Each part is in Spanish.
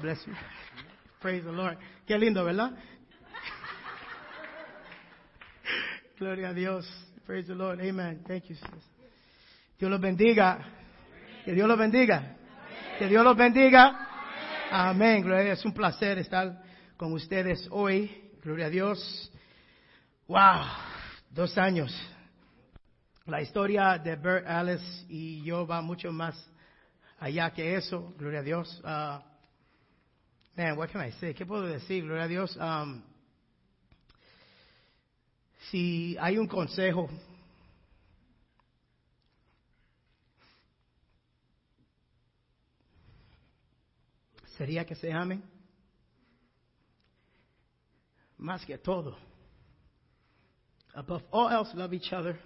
Bless you. Praise the Lord. Qué lindo, ¿verdad? Gloria a Dios. Praise the Lord. Amen. Thank you. sis. Dios los bendiga. Que Dios los bendiga. Que Dios los bendiga. Amén. Gloria a Dios. Es un placer estar con ustedes hoy. Gloria a Dios. Wow. Dos años. La historia de Bert Alice y yo va mucho más allá que eso. Gloria a Dios. Ah, man, what can I say? ¿Qué puedo decir? Gloria a Dios. Um, si hay un consejo sería que se amen más que todo. Above all else, love each other.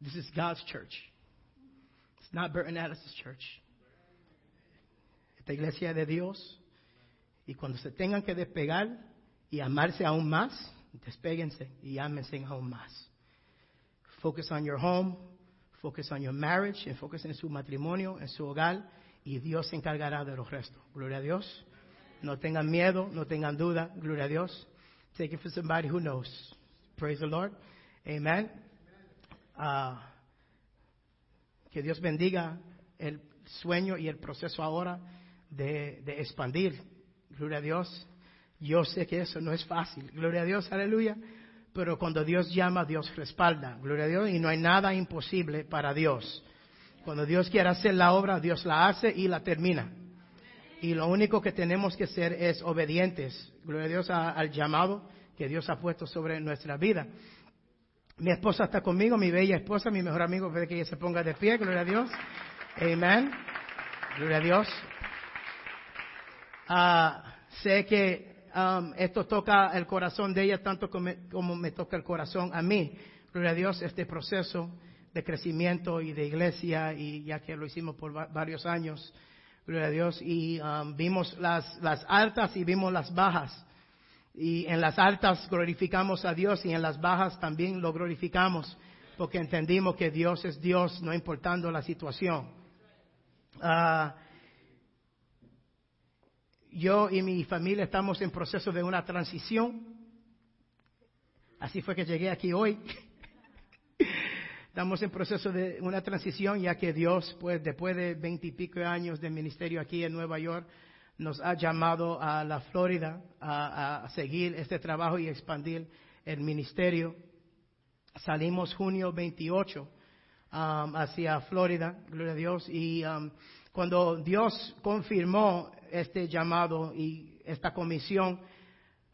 This is God's church. It's not Burton Alice's church. Esta iglesia es de Dios. Y cuando se tengan que despegar y amarse aún más, despéguense y ámense aún más. Focus on your home, focus on your marriage, focus en su matrimonio, en su hogar, y Dios se encargará de los restos. Gloria a Dios. No tengan miedo, no tengan duda. Gloria a Dios. Take it for somebody who knows. Praise the Lord. Amen. Ah, que Dios bendiga el sueño y el proceso ahora de, expandir. Gloria a Dios. Yo sé que eso no es fácil. Gloria a Dios, aleluya. Pero cuando Dios llama, Dios respalda. Gloria a Dios. Y no hay nada imposible para Dios. Cuando Dios quiere hacer la obra, Dios la hace y la termina. Y lo único que tenemos que hacer es obedientes. Gloria a Dios al llamado que Dios ha puesto sobre nuestra vida. Mi esposa está conmigo, mi bella esposa, mi mejor amigo, puede que ella se ponga de pie, gloria a Dios. Amén. Gloria a Dios. Ah, sé que um, esto toca el corazón de ella tanto como me, toca el corazón a mí. Gloria a Dios, este proceso de crecimiento y de iglesia, y ya que lo hicimos por va- varios años, gloria a Dios, y um, vimos las, las altas y vimos las bajas. Y en las altas glorificamos a Dios y en las bajas también lo glorificamos, porque entendimos que Dios es Dios, no importando la situación. Ah, yo y mi familia estamos en proceso de una transición. Así fue que llegué aquí hoy. Estamos en proceso de una transición, ya que Dios, pues, después de veintipico años de ministerio aquí en Nueva York, nos ha llamado a la Florida a, seguir este trabajo y expandir el ministerio. Salimos junio 28 um, hacia Florida, gloria a Dios, y um, cuando Dios confirmó este llamado y esta comisión,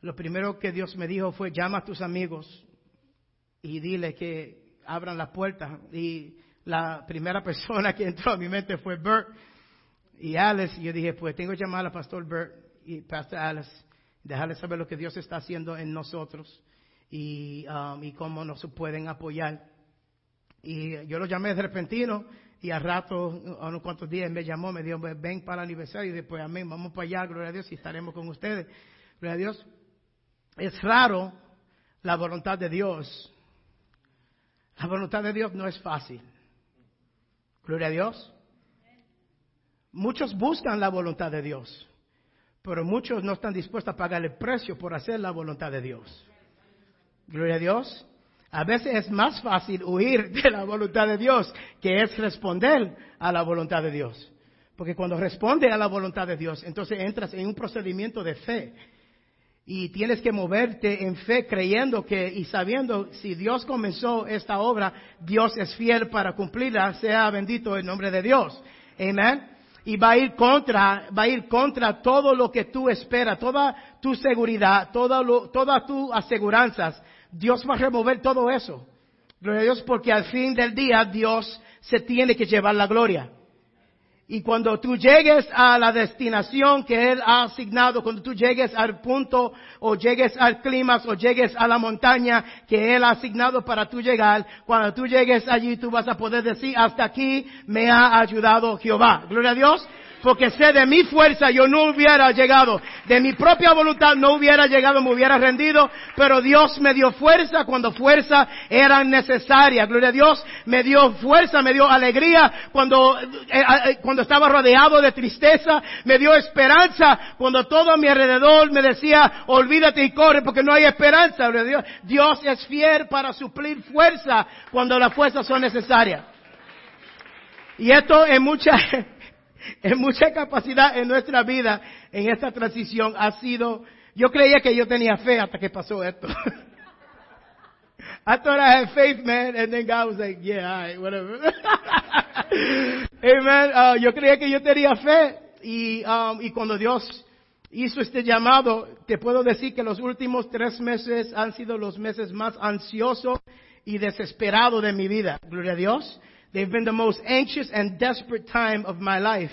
lo primero que Dios me dijo fue llama a tus amigos y dile que abran la puerta. Y la primera persona que entró a mi mente fue Bert y Alice. Y yo dije, pues tengo que llamar a Pastor Bert y Pastor Alice, dejarles saber lo que Dios está haciendo en nosotros y, um, y cómo nos pueden apoyar. Y yo lo llamé de repentino y al rato, a unos cuantos días, me llamó, me dijo, "Pues, ven para el aniversario y después, amén, vamos para allá, gloria a Dios, y estaremos con ustedes. Gloria a Dios. Es raro la voluntad de Dios. La voluntad de Dios no es fácil. Gloria a Dios. Muchos buscan la voluntad de Dios, pero muchos no están dispuestos a pagar el precio por hacer la voluntad de Dios. Gloria a Dios. A veces es más fácil huir de la voluntad de Dios que es responder a la voluntad de Dios. Porque cuando responde a la voluntad de Dios, entonces entras en un procedimiento de fe. Y tienes que moverte en fe creyendo que y sabiendo si Dios comenzó esta obra, Dios es fiel para cumplirla, sea bendito el nombre de Dios. Amén. Y va a ir contra, va a ir contra todo lo que tú esperas, toda tu seguridad, toda todas tus aseguranzas. Dios va a remover todo eso. Gloria a Dios, porque al fin del día Dios se tiene que llevar la gloria. Y cuando tú llegues a la destinación que Él ha asignado, cuando tú llegues al punto o llegues al clímax o llegues a la montaña que Él ha asignado para tú llegar, cuando tú llegues allí tú vas a poder decir, hasta aquí me ha ayudado Jehová. Gloria a Dios. Porque sé de mi fuerza yo no hubiera llegado, de mi propia voluntad no hubiera llegado, me hubiera rendido, pero Dios me dio fuerza cuando fuerza era necesaria. Gloria a Dios, me dio fuerza, me dio alegría cuando, eh, eh, cuando estaba rodeado de tristeza, me dio esperanza cuando todo a mi alrededor me decía, olvídate y corre porque no hay esperanza. Gloria a Dios, Dios es fiel para suplir fuerza cuando las fuerzas son necesarias. Y esto en mucha, en mucha capacidad en nuestra vida, en esta transición, ha sido, yo creía que yo tenía fe hasta que pasó esto. I thought I had faith, man, and then God was like, yeah, all right, whatever. Amen. Uh, yo creía que yo tenía fe y, um, y cuando Dios hizo este llamado, te puedo decir que los últimos tres meses han sido los meses más ansiosos y desesperados de mi vida. Gloria a Dios. They've been the most anxious and desperate time of my life.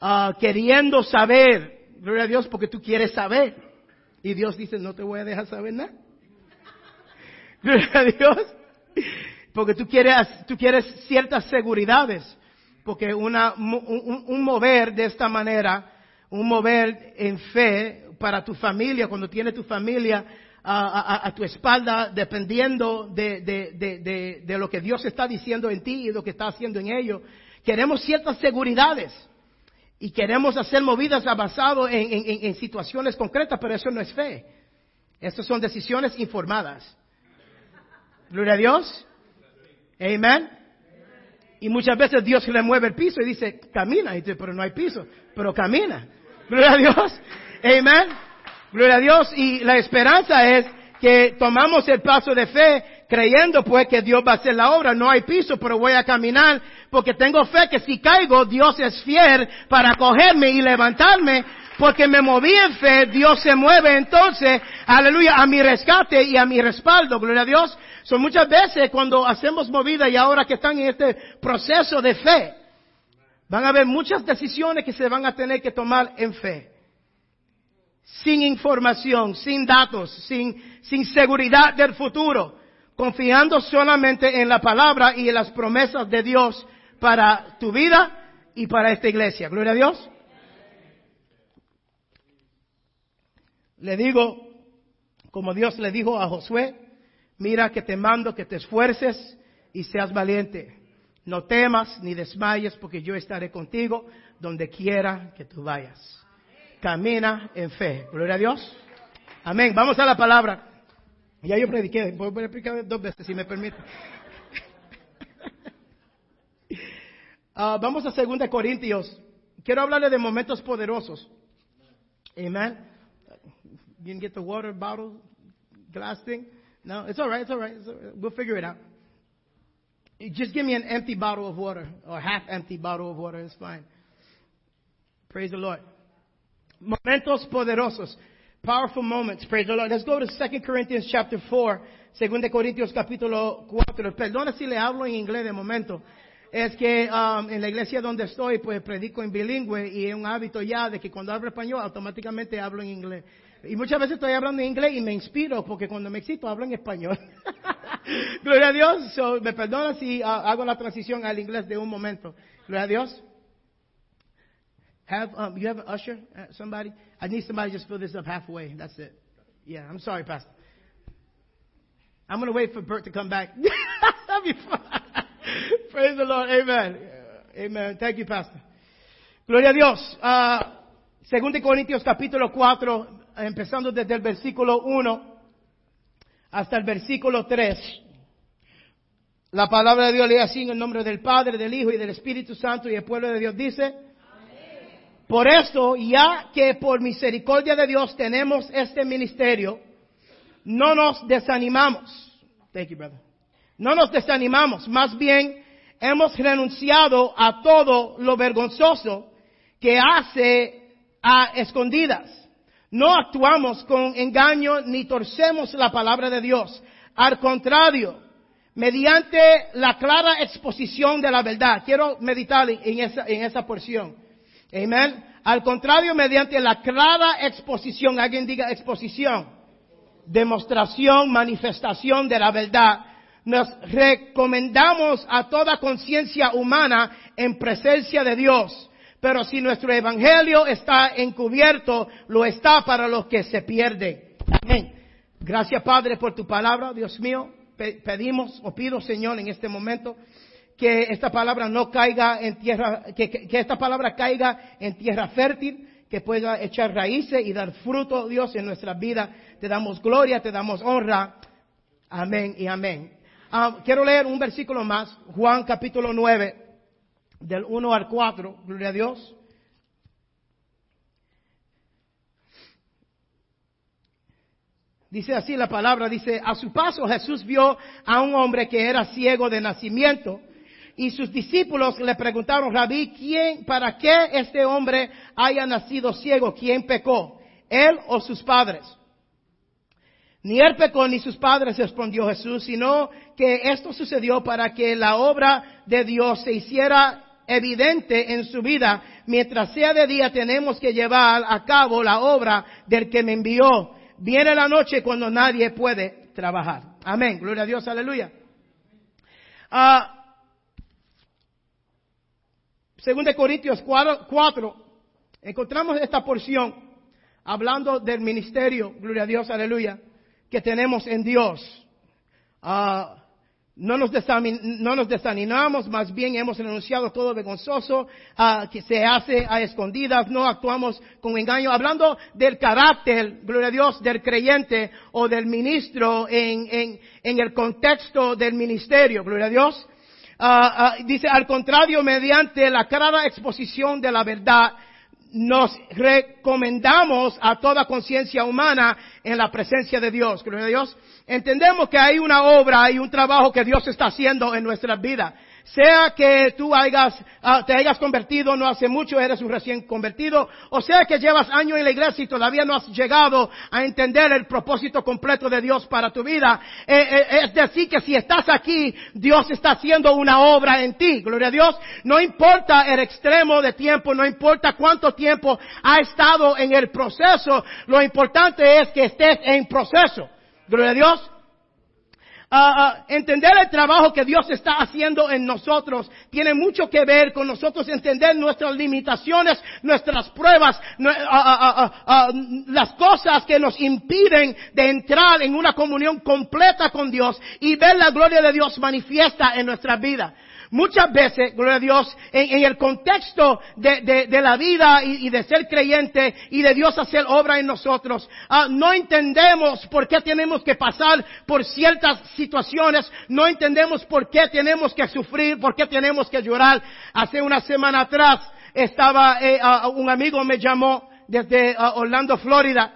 Uh, queriendo saber, gloria a Dios, porque tú quieres saber. Y Dios dice, no te voy a dejar saber nada. Gloria a Dios. Porque tú quieres, tú quieres ciertas seguridades. Porque una, un, un mover de esta manera, un mover en fe para tu familia, cuando tiene tu familia, a, tu espalda dependiendo de, de, de, lo que Dios está diciendo en ti y lo que está haciendo en ellos. Queremos ciertas seguridades y queremos hacer movidas basado en, en, en, situaciones concretas, pero eso no es fe. Estas son decisiones informadas. Gloria a Dios. Amén. Y muchas veces Dios le mueve el piso y dice, camina. Y dice, pero no hay piso. Pero camina. Gloria a Dios. Amén. Gloria a Dios. Y la esperanza es que tomamos el paso de fe creyendo pues que Dios va a hacer la obra. No hay piso, pero voy a caminar porque tengo fe que si caigo, Dios es fiel para cogerme y levantarme. Porque me moví en fe, Dios se mueve entonces, aleluya, a mi rescate y a mi respaldo, gloria a Dios. Son muchas veces cuando hacemos movida y ahora que están en este proceso de fe, van a haber muchas decisiones que se van a tener que tomar en fe sin información, sin datos, sin, sin seguridad del futuro, confiando solamente en la palabra y en las promesas de Dios para tu vida y para esta iglesia. Gloria a Dios. Le digo, como Dios le dijo a Josué, mira que te mando que te esfuerces y seas valiente. No temas ni desmayes porque yo estaré contigo donde quiera que tú vayas camina en fe. Gloria a Dios. Amén. Vamos a la palabra. Ya yo prediqué, voy a predicar dos veces si me permite. Uh, vamos a 2 Corintios. Quiero hablarle de momentos poderosos. Amen. You can get the water bottle, glass thing. No. It's all right. It's all right. We'll figure it out. Just give me an empty bottle of water or half empty bottle of water. It's fine. Praise the Lord. Momentos poderosos. Powerful moments. Praise the Lord. Let's go to 2 Corinthians chapter 4. 2 Corintios capítulo 4. Perdona si le hablo en inglés de momento. Es que um, en la iglesia donde estoy, pues predico en bilingüe y es un hábito ya de que cuando hablo español automáticamente hablo en inglés. Y muchas veces estoy hablando en inglés y me inspiro porque cuando me excito hablo en español. Gloria a Dios. So, me perdona si uh, hago la transición al inglés de un momento. Gloria a Dios. Have um, you have an usher? Uh, somebody? I need somebody to just fill this up halfway. That's it. Yeah, I'm sorry, Pastor. I'm to wait for Bert to come back. That'll be fun. Praise the Lord. Amen. Amen. Thank you, Pastor. Gloria a Dios. Uh, Segundo Corintios capítulo 4, empezando desde el versículo 1 hasta el versículo 3. La palabra de Dios lee así en el nombre del Padre, del Hijo y del Espíritu Santo y el pueblo de Dios dice, por eso, ya que por misericordia de Dios tenemos este ministerio, no nos desanimamos. Thank you, brother. No nos desanimamos, más bien hemos renunciado a todo lo vergonzoso que hace a escondidas. No actuamos con engaño ni torcemos la palabra de Dios. Al contrario, mediante la clara exposición de la verdad. Quiero meditar en esa, en esa porción. Amén. Al contrario, mediante la clara exposición, alguien diga exposición, demostración, manifestación de la verdad, nos recomendamos a toda conciencia humana en presencia de Dios Pero si nuestro evangelio está encubierto, lo está para los que se pierden. Amén. Gracias Padre por tu palabra, Dios mío. Pedimos o pido Señor en este momento que esta palabra no caiga en tierra, que, esta palabra caiga en tierra fértil, que pueda echar raíces y dar fruto, Dios, en nuestra vida. Te damos gloria, te damos honra. Amén y amén. Ah, quiero leer un versículo más, Juan capítulo 9, del 1 al 4, gloria a Dios. Dice así la palabra, dice, a su paso Jesús vio a un hombre que era ciego de nacimiento y sus discípulos le preguntaron, Rabí, ¿quién, para qué este hombre haya nacido ciego? ¿Quién pecó? ¿Él o sus padres? Ni él pecó ni sus padres, respondió Jesús, sino que esto sucedió para que la obra de Dios se hiciera evidente en su vida. Mientras sea de día tenemos que llevar a cabo la obra del que me envió. Viene la noche cuando nadie puede trabajar. Amén. Gloria a Dios. Aleluya. Uh, según de Corintios 4, encontramos esta porción hablando del ministerio, gloria a Dios, aleluya, que tenemos en Dios. Uh, no nos, no nos desanimamos, más bien hemos renunciado todo vergonzoso uh, que se hace a escondidas, no actuamos con engaño. Hablando del carácter, gloria a Dios, del creyente o del ministro en, en el contexto del ministerio, gloria a Dios. Uh, dice, al contrario, mediante la clara exposición de la verdad, nos recomendamos a toda conciencia humana en la presencia de Dios. Dios. Entendemos que hay una obra, hay un trabajo que Dios está haciendo en nuestra vida. Sea que tú hayas, ah, te hayas convertido no hace mucho, eres un recién convertido, o sea que llevas años en la iglesia y todavía no has llegado a entender el propósito completo de Dios para tu vida. Eh, eh, es decir, que si estás aquí, Dios está haciendo una obra en ti. Gloria a Dios. No importa el extremo de tiempo, no importa cuánto tiempo ha estado en el proceso, lo importante es que estés en proceso. Gloria a Dios. Uh, entender el trabajo que Dios está haciendo en nosotros tiene mucho que ver con nosotros entender nuestras limitaciones, nuestras pruebas, las cosas que nos impiden de entrar en una comunión completa con Dios y ver la gloria de Dios manifiesta en nuestra vida. Muchas veces, gloria a Dios, en, el contexto de, la vida y, de ser creyente y de Dios hacer obra en nosotros, ah, no entendemos por qué tenemos que pasar por ciertas situaciones, no entendemos por qué tenemos que sufrir, por qué tenemos que llorar. Hace una semana atrás estaba, eh, un amigo me llamó desde Orlando, Florida,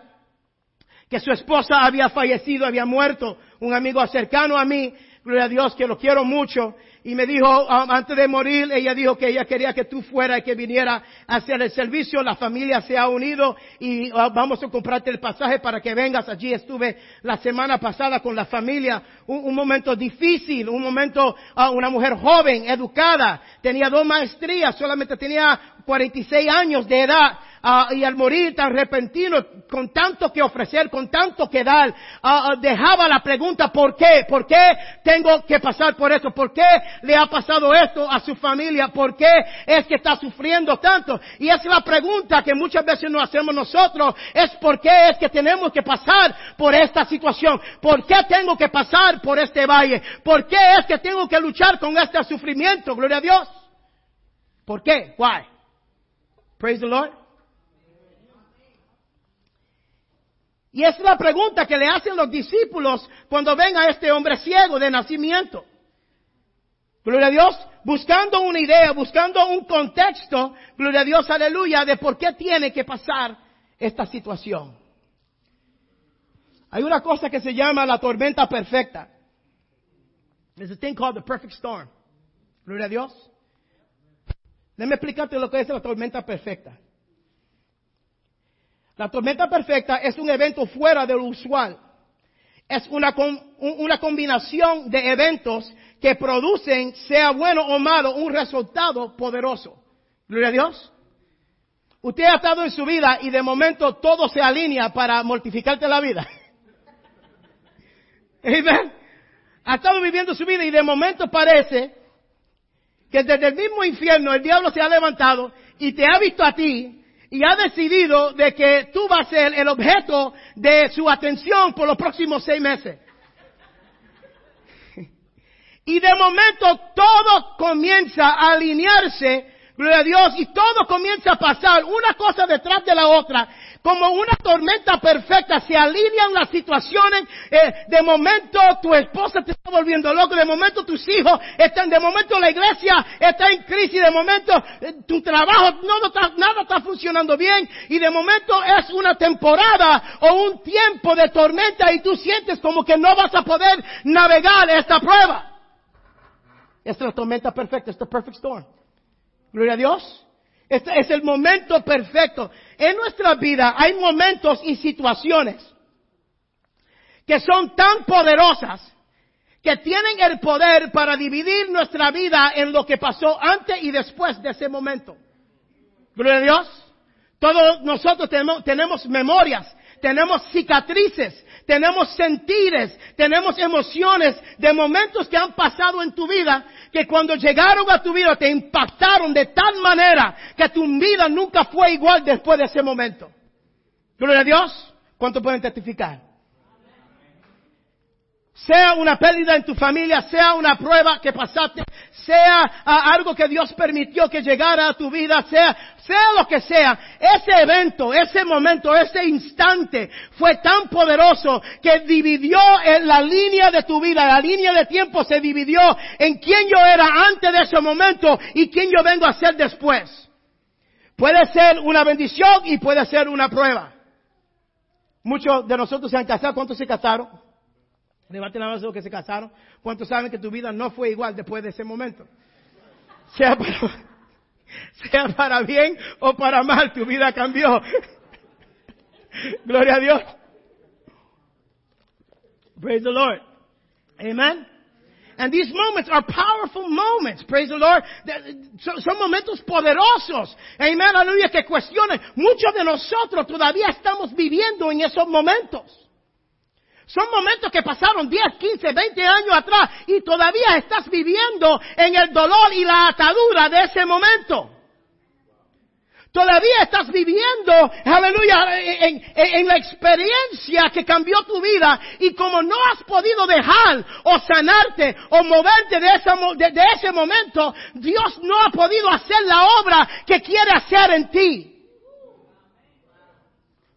que su esposa había fallecido, había muerto, un amigo cercano a mí, gloria a Dios, que lo quiero mucho, y me dijo, um, antes de morir, ella dijo que ella quería que tú fueras y que viniera a hacer el servicio. La familia se ha unido y uh, vamos a comprarte el pasaje para que vengas. Allí estuve la semana pasada con la familia. Un, momento difícil, un momento, uh, una mujer joven, educada, tenía dos maestrías, solamente tenía 46 años de edad. Ah, y al morir tan repentino, con tanto que ofrecer, con tanto que dar, ah, dejaba la pregunta, ¿por qué? ¿Por qué tengo que pasar por esto? ¿Por qué le ha pasado esto a su familia? ¿Por qué es que está sufriendo tanto? Y es la pregunta que muchas veces nos hacemos nosotros, es ¿por qué es que tenemos que pasar por esta situación? ¿Por qué tengo que pasar por este valle? ¿Por qué es que tengo que luchar con este sufrimiento? Gloria a Dios. ¿Por qué? Why? Praise the Lord. Y es la pregunta que le hacen los discípulos cuando ven a este hombre ciego de nacimiento. Gloria a Dios, buscando una idea, buscando un contexto, gloria a Dios, aleluya, de por qué tiene que pasar esta situación. Hay una cosa que se llama la tormenta perfecta. There's a thing called the perfect storm. Gloria a Dios. Déjame explicarte lo que es la tormenta perfecta. La tormenta perfecta es un evento fuera de lo usual. Es una, una combinación de eventos que producen, sea bueno o malo, un resultado poderoso. Gloria a Dios. Usted ha estado en su vida y de momento todo se alinea para mortificarte la vida. Amen. Ha estado viviendo su vida y de momento parece que desde el mismo infierno el diablo se ha levantado y te ha visto a ti y ha decidido de que tú vas a ser el objeto de su atención por los próximos seis meses. Y de momento todo comienza a alinearse, gloria a Dios, y todo comienza a pasar. Una cosa detrás de la otra. Como una tormenta perfecta, se alinean las situaciones, eh, de momento tu esposa te está volviendo loco, de momento tus hijos están, de momento la iglesia está en crisis, de momento eh, tu trabajo, no, está, nada está funcionando bien, y de momento es una temporada o un tiempo de tormenta y tú sientes como que no vas a poder navegar esta prueba. Esta es tormenta perfecta, es the perfect storm. Gloria a Dios. Este es el momento perfecto. En nuestra vida hay momentos y situaciones que son tan poderosas que tienen el poder para dividir nuestra vida en lo que pasó antes y después de ese momento. Gloria a Dios. Todos nosotros tenemos, tenemos memorias, tenemos cicatrices, tenemos sentires, tenemos emociones de momentos que han pasado en tu vida que cuando llegaron a tu vida te impactaron de tal manera que tu vida nunca fue igual después de ese momento. Gloria a Dios. ¿Cuánto pueden testificar? Sea una pérdida en tu familia, sea una prueba que pasaste, sea ah, algo que Dios permitió que llegara a tu vida, sea, sea lo que sea, ese evento, ese momento, ese instante fue tan poderoso que dividió en la línea de tu vida, la línea de tiempo se dividió en quién yo era antes de ese momento y quién yo vengo a ser después. Puede ser una bendición y puede ser una prueba. Muchos de nosotros se han casado, ¿cuántos se casaron? Levanten la mano los que se casaron. ¿Cuántos saben que tu vida no fue igual después de ese momento? Sea para, sea para bien o para mal, tu vida cambió. Gloria a Dios. Praise the Lord. Amen. And these moments are powerful moments. Praise the Lord. Son momentos poderosos. Amen. Aleluya. Que cuestionan. Muchos de nosotros todavía estamos viviendo en esos momentos. Son momentos que pasaron 10, 15, 20 años atrás y todavía estás viviendo en el dolor y la atadura de ese momento. Todavía estás viviendo, aleluya, en, la experiencia que cambió tu vida y como no has podido dejar o sanarte o moverte de, de ese momento, Dios no ha podido hacer la obra que quiere hacer en ti.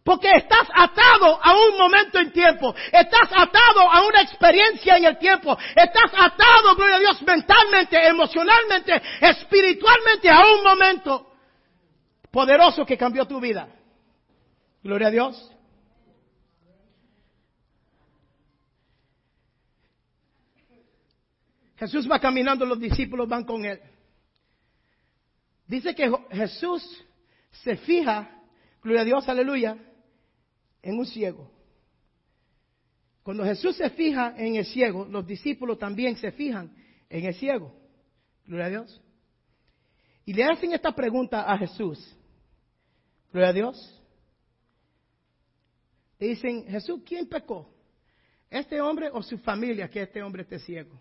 Porque estás atado a un momento en tiempo. Estás atado a una experiencia en el tiempo. Estás atado, gloria a Dios, mentalmente, emocionalmente, espiritualmente a un momento poderoso que cambió tu vida. Gloria a Dios. Jesús va caminando, los discípulos van con él. Dice que Jesús se fija, gloria a Dios, aleluya, en un ciego. Cuando Jesús se fija en el ciego, los discípulos también se fijan en el ciego. Gloria a Dios. Y le hacen esta pregunta a Jesús. Gloria a Dios. Le dicen, Jesús, ¿quién pecó? ¿Este hombre o su familia que este hombre esté ciego?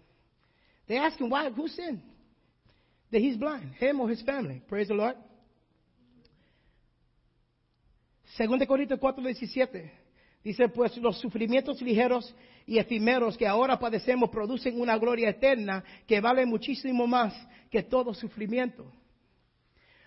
They ask him, why, who sinned? That he's blind, him or his family. Praise the Lord. Segundo de Corintios 4, 17. Dice, pues los sufrimientos ligeros y efímeros que ahora padecemos producen una gloria eterna que vale muchísimo más que todo sufrimiento.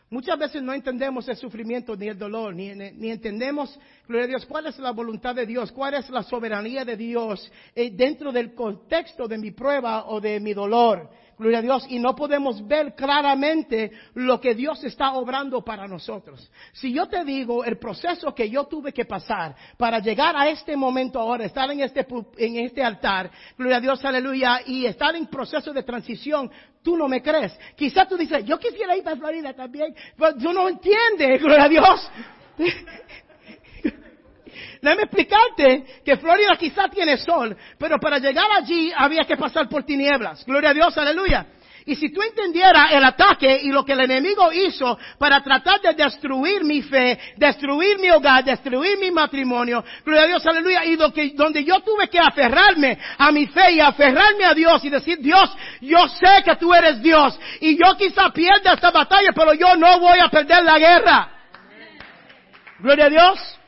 Muchas veces no entendemos el sufrimiento ni el dolor, ni, ni, entendemos, gloria a Dios, cuál es la voluntad de Dios, cuál es la soberanía de Dios eh, dentro del contexto de mi prueba o de mi dolor. Gloria a Dios. Y no podemos ver claramente lo que Dios está obrando para nosotros. Si yo te digo el proceso que yo tuve que pasar para llegar a este momento ahora, estar en este, en este altar, gloria a Dios, aleluya, y estar en proceso de transición, tú no me crees. Quizás tú dices, yo quisiera ir a Florida también, pero tú no entiendes, gloria a Dios. Déjame explicarte que Florida quizá tiene sol, pero para llegar allí había que pasar por tinieblas. Gloria a Dios, aleluya. Y si tú entendieras el ataque y lo que el enemigo hizo para tratar de destruir mi fe, destruir mi hogar, destruir mi matrimonio, gloria a Dios, aleluya, y lo donde yo tuve que aferrarme a mi fe y aferrarme a Dios y decir, Dios, yo sé que tú eres Dios y yo quizá pierda esta batalla, pero yo no voy a perder la guerra. Gloria a Dios.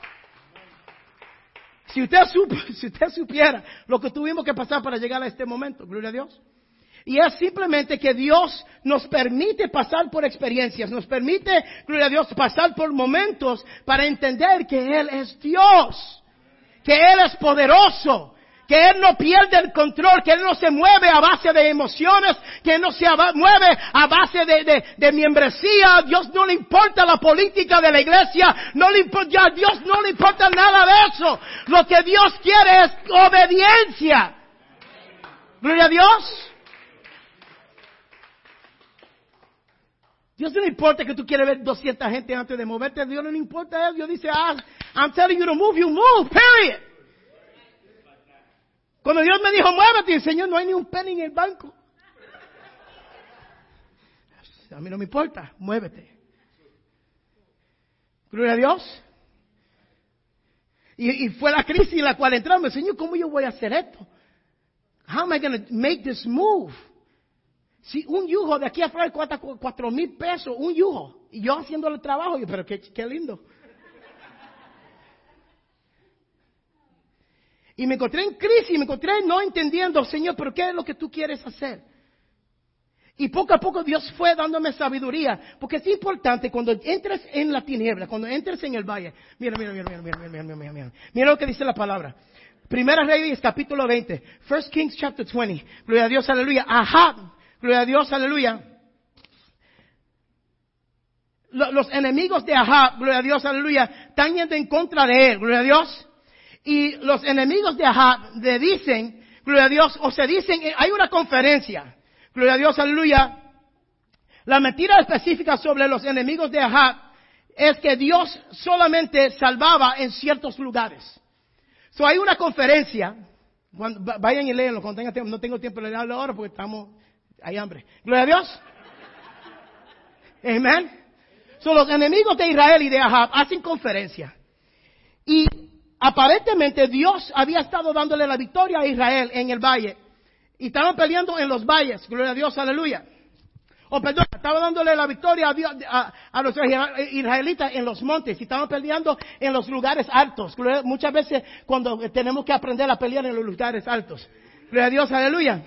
Si usted, si usted supiera lo que tuvimos que pasar para llegar a este momento, gloria a Dios. Y es simplemente que Dios nos permite pasar por experiencias, nos permite, gloria a Dios, pasar por momentos para entender que Él es Dios, que Él es poderoso, que Él no pierde el control, que Él no se mueve a base de emociones, que Él no se mueve a base de, de, de membresía. A Dios no le importa la política de la iglesia, no le importa, a Dios no le importa nada de eso. Lo que Dios quiere es obediencia. Gloria a Dios. Dios no le importa que tú quieras ver 200 gente antes de moverte. Dios no le importa eso. Dios dice, ah, I'm telling you to move, you move, period. Cuando Dios me dijo, muévete, Señor, no hay ni un penny en el banco. A mí no me importa, muévete. Gloria a Dios. Y, fue la crisis en la cual entramos. Señor, ¿cómo yo voy a hacer esto? How am I going to make this move? Si un yugo de aquí afuera cuesta cuatro mil pesos, un yugo. Y yo haciendo el trabajo, yo, pero qué, qué lindo. Y me encontré en crisis, me encontré no entendiendo, Señor, pero ¿qué es lo que tú quieres hacer? Y poco a poco Dios fue dándome sabiduría, porque es importante cuando entres en la tiniebla, cuando entres en el valle. Mira, mira, mira, mira, mira, mira, mira, mira, mira. Mira lo que dice la palabra. Primera Reyes, capítulo 20. First Kings, chapter 20. Gloria a Dios, aleluya. Ajá Gloria a Dios, aleluya. Los enemigos de Ahab, gloria a Dios, aleluya, están en contra de él, gloria a Dios. Y los enemigos de Ahab le dicen, gloria a Dios, o se dicen, eh, hay una conferencia, gloria a Dios, aleluya. La mentira específica sobre los enemigos de Ahab es que Dios solamente salvaba en ciertos lugares. So hay una conferencia, vayan y léanlo cuando tengan tiempo, no tengo tiempo de leerlo ahora porque estamos hay hambre. Gloria a Dios. Amén. Son los enemigos de Israel y de Ahab hacen conferencia. Y aparentemente Dios había estado dándole la victoria a Israel en el valle. Y estaban peleando en los valles. Gloria a Dios, aleluya. O perdón, estaba dándole la victoria a, a, los israelitas en los montes y estaban peleando en los lugares altos. Muchas veces cuando tenemos que aprender a pelear en los lugares altos. Gloria a Dios, aleluya.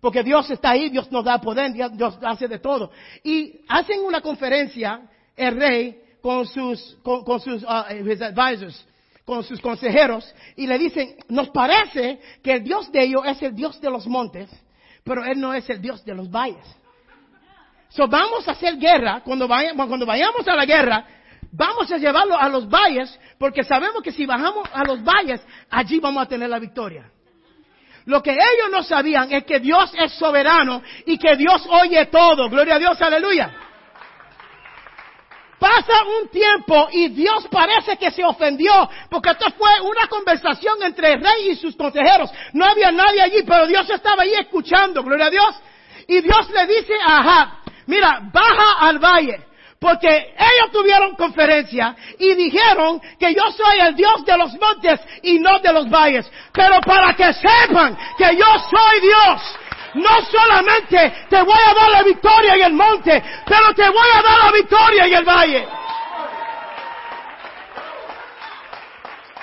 Porque Dios está ahí, Dios nos da poder, Dios hace de todo. Y hacen una conferencia el rey con sus, con, sus uh, advisors, con sus consejeros, y le dicen, nos parece que el Dios de ellos es el Dios de los montes, pero Él no es el Dios de los valles. So vamos a hacer guerra, cuando, vayamos, cuando vayamos a la guerra, vamos a llevarlo a los valles, porque sabemos que si bajamos a los valles, allí vamos a tener la victoria. Lo que ellos no sabían es que Dios es soberano y que Dios oye todo. Gloria a Dios, aleluya. Pasa un tiempo y Dios parece que se ofendió, porque esto fue una conversación entre el rey y sus consejeros. No había nadie allí, pero Dios estaba allí escuchando, gloria a Dios. Y Dios le dice a Ahab, mira, baja al valle porque ellos tuvieron conferencia y dijeron que yo soy el Dios de los montes y no de los valles. Pero para que sepan que yo soy Dios, no solamente te voy a dar la victoria en el monte, pero te voy a dar la victoria en el valle.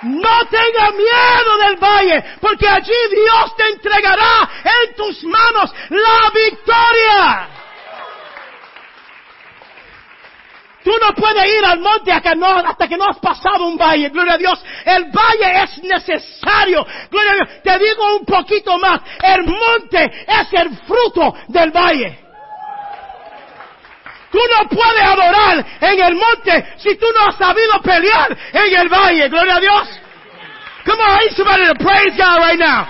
No tenga miedo del valle, porque allí Dios te entregará en tus manos la victoria. Tú no puedes ir al monte hasta que, no, has pasado un valle. Gloria a Dios. El valle es necesario. Gloria a Dios. Te digo un poquito más. El monte es el fruto del valle. Tú no puedes adorar en el monte si tú no has sabido pelear en el valle. Gloria a Dios. Come on, I need somebody to praise God right now.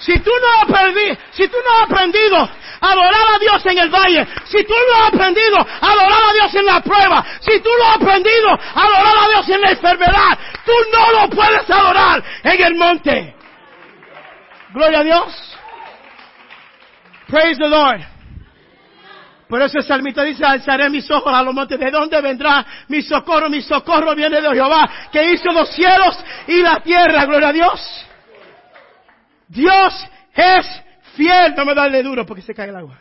Si tú no perdido, si tú no has aprendido adorar a Dios en el valle, si tú no has aprendido a adorar a Dios en la prueba, si tú no has aprendido a adorar a Dios en la enfermedad, tú no lo puedes adorar en el monte. Gloria a Dios. Praise the Lord. Por eso el salmista dice, alzaré mis ojos a los montes. ¿De dónde vendrá mi socorro? Mi socorro viene de Jehová, que hizo los cielos y la tierra. Gloria a Dios. Dios es fiel. No me darle duro porque se cae el agua.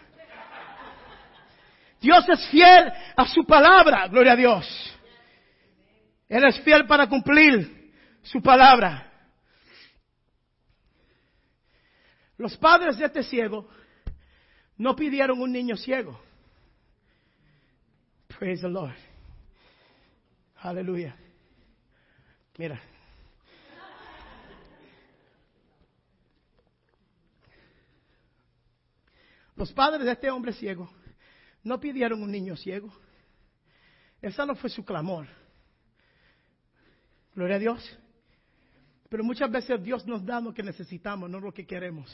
Dios es fiel a su palabra. Gloria a Dios. Él es fiel para cumplir su palabra. Los padres de este ciego no pidieron un niño ciego. Praise the Lord. Aleluya. Mira. Los padres de este hombre ciego no pidieron un niño ciego. Esa no fue su clamor. Gloria a Dios. Pero muchas veces Dios nos da lo que necesitamos, no lo que queremos.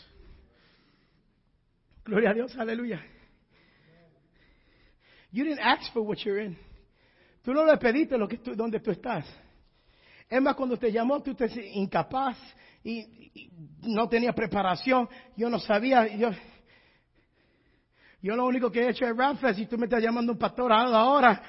Gloria a Dios, aleluya. You didn't ask for what you're in. Tú no le pediste lo que tú, donde tú estás. Es más, cuando te llamó, tú te incapaz y, no tenía preparación. Yo no sabía. Yo, yo lo único que he hecho es Ramfest y tú me estás llamando un pastor ahora.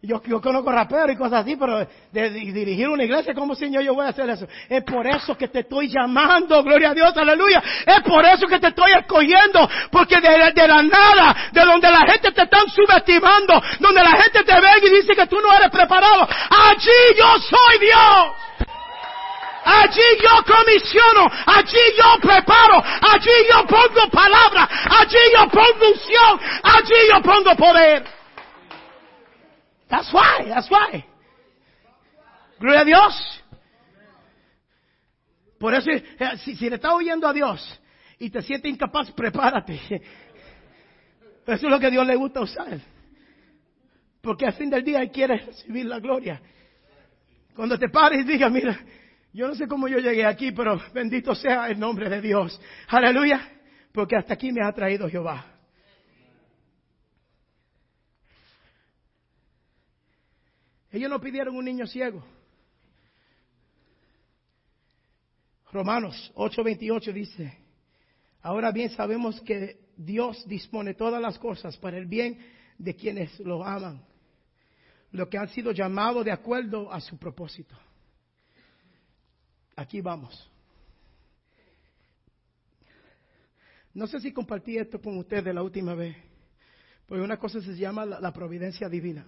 Yo, yo conozco raperos y cosas así, pero de, dirigir una iglesia, ¿cómo Señor yo voy a hacer eso? Es por eso que te estoy llamando, gloria a Dios, aleluya. Es por eso que te estoy escogiendo, porque de, de la nada, de donde la gente te está subestimando, donde la gente te ve y dice que tú no eres preparado, allí yo soy Dios. Allí yo comisiono, allí yo preparo, allí yo pongo palabra, allí yo pongo unción, allí yo pongo poder. That's why, that's why. Gloria a Dios. Por eso, eh, si, si le estás oyendo a Dios y te sientes incapaz, prepárate. Eso es lo que Dios le gusta usar. Porque al fin del día Él quiere recibir la gloria. Cuando te pares y digas, mira, yo no sé cómo yo llegué aquí, pero bendito sea el nombre de Dios. Aleluya. Porque hasta aquí me ha traído Jehová. Ellos no pidieron un niño ciego. Romanos 8:28 dice, ahora bien sabemos que Dios dispone todas las cosas para el bien de quienes lo aman, lo que han sido llamados de acuerdo a su propósito. Aquí vamos. No sé si compartí esto con ustedes la última vez, porque una cosa se llama la providencia divina.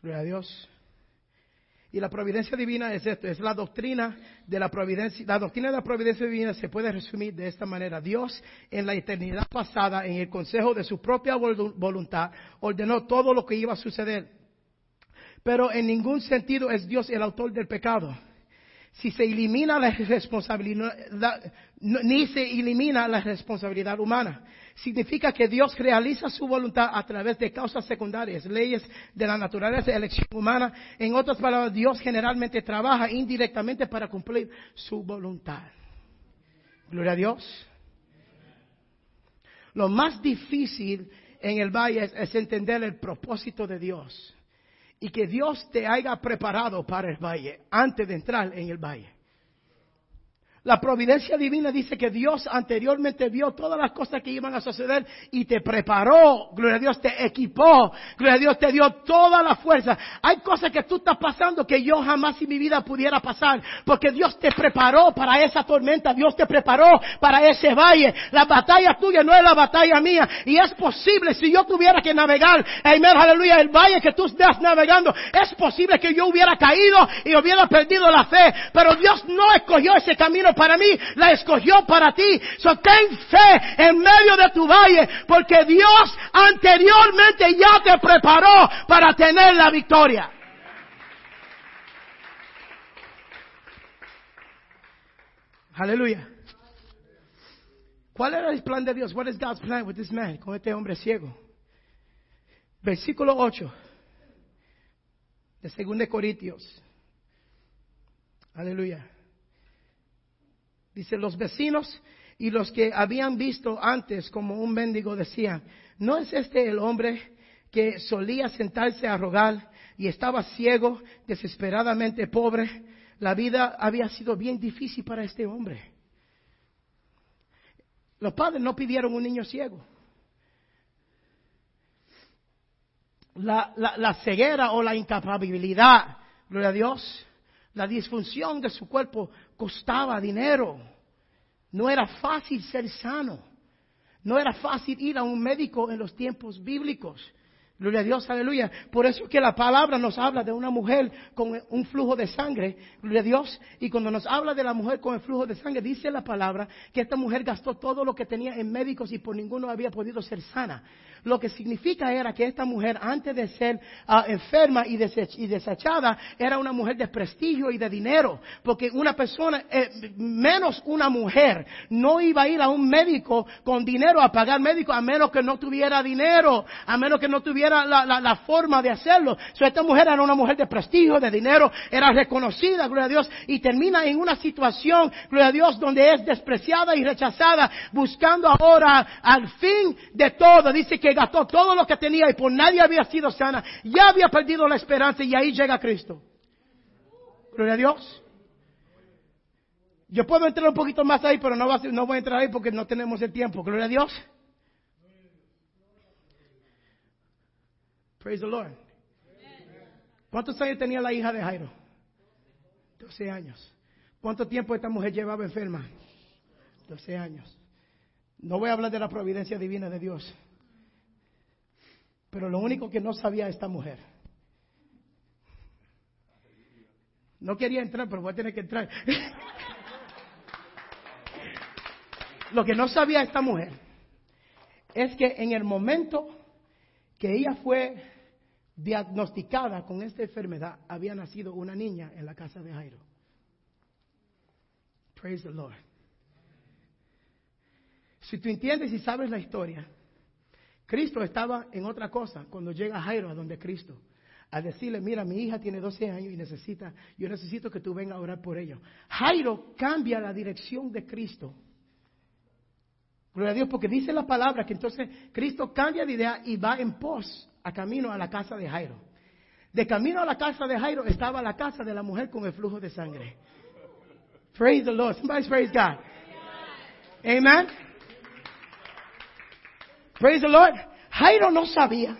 Gloria a Dios. Y la providencia divina es esto, es la doctrina de la providencia. La doctrina de la providencia divina se puede resumir de esta manera. Dios en la eternidad pasada, en el consejo de su propia voluntad, ordenó todo lo que iba a suceder. Pero en ningún sentido es Dios el autor del pecado. Si se elimina la responsabilidad, ni se elimina la responsabilidad humana significa que Dios realiza su voluntad a través de causas secundarias, leyes de la naturaleza, elección humana. En otras palabras, Dios generalmente trabaja indirectamente para cumplir su voluntad. Gloria a Dios. Lo más difícil en el valle es, entender el propósito de Dios y que Dios te haya preparado para el valle antes de entrar en el valle. La providencia divina dice que Dios anteriormente vio todas las cosas que iban a suceder y te preparó. Gloria a Dios, te equipó. Gloria a Dios, te dio toda la fuerza. Hay cosas que tú estás pasando que yo jamás en mi vida pudiera pasar. Porque Dios te preparó para esa tormenta. Dios te preparó para ese valle. La batalla tuya no es la batalla mía. Y es posible si yo tuviera que navegar. Amén, aleluya. El valle que tú estás navegando. Es posible que yo hubiera caído y hubiera perdido la fe. Pero Dios no escogió ese camino para mí, la escogió para ti. So ten fe en medio de tu valle, porque Dios anteriormente ya te preparó para tener la victoria. Aleluya. ¿Cuál era el plan de Dios? What is God's plan with this man? Con este hombre ciego. Versículo 8 de 2 Corintios. Aleluya. Dice, los vecinos y los que habían visto antes como un mendigo decían, ¿no es este el hombre que solía sentarse a rogar y estaba ciego, desesperadamente pobre? La vida había sido bien difícil para este hombre. Los padres no pidieron un niño ciego. La, la, la ceguera o la incapabilidad, gloria a Dios, la disfunción de su cuerpo costaba dinero. No era fácil ser sano. No era fácil ir a un médico en los tiempos bíblicos. Gloria a Dios, aleluya. Por eso es que la palabra nos habla de una mujer con un flujo de sangre. Gloria a Dios. Y cuando nos habla de la mujer con el flujo de sangre, dice la palabra que esta mujer gastó todo lo que tenía en médicos y por ninguno había podido ser sana. Lo que significa era que esta mujer, antes de ser uh, enferma y, y, desechada, era una mujer de prestigio y de dinero. Porque una persona, eh, menos una mujer, no iba a ir a un médico con dinero a pagar médico a menos que no tuviera dinero, a menos que no tuviera la, la, la forma de hacerlo. So, esta mujer era una mujer de prestigio, de dinero, era reconocida, gloria a Dios, y termina en una situación, gloria a Dios, donde es despreciada y rechazada, buscando ahora al fin de todo. Dice que gastó todo lo que tenía y por nadie había sido sana. Ya había perdido la esperanza y ahí llega Cristo. Gloria a Dios. Yo puedo entrar un poquito más ahí, pero no, va, no voy a entrar ahí porque no tenemos el tiempo. Gloria a Dios. Praise the Lord. ¿Cuántos años tenía la hija de Jairo? 12 años. ¿Cuánto tiempo esta mujer llevaba enferma? 12 años. No voy a hablar de la providencia divina de Dios. Pero lo único que no sabía esta mujer. No quería entrar, pero voy a tener que entrar. lo que no sabía esta mujer es que en el momento que ella fue diagnosticada con esta enfermedad, había nacido una niña en la casa de Jairo. Praise the Lord. Si tú entiendes y sabes la historia, Cristo estaba en otra cosa cuando llega Jairo a donde Cristo. A decirle, mira, mi hija tiene 12 años y necesita, yo necesito que tú vengas a orar por ella. Jairo cambia la dirección de Cristo. Gloria a Dios, porque dice la palabra que entonces Cristo cambia de idea y va en pos a camino a la casa de Jairo. De camino a la casa de Jairo estaba la casa de la mujer con el flujo de sangre. Praise the Lord. Somebody praise God. Amen. Praise the Lord. Jairo no sabía.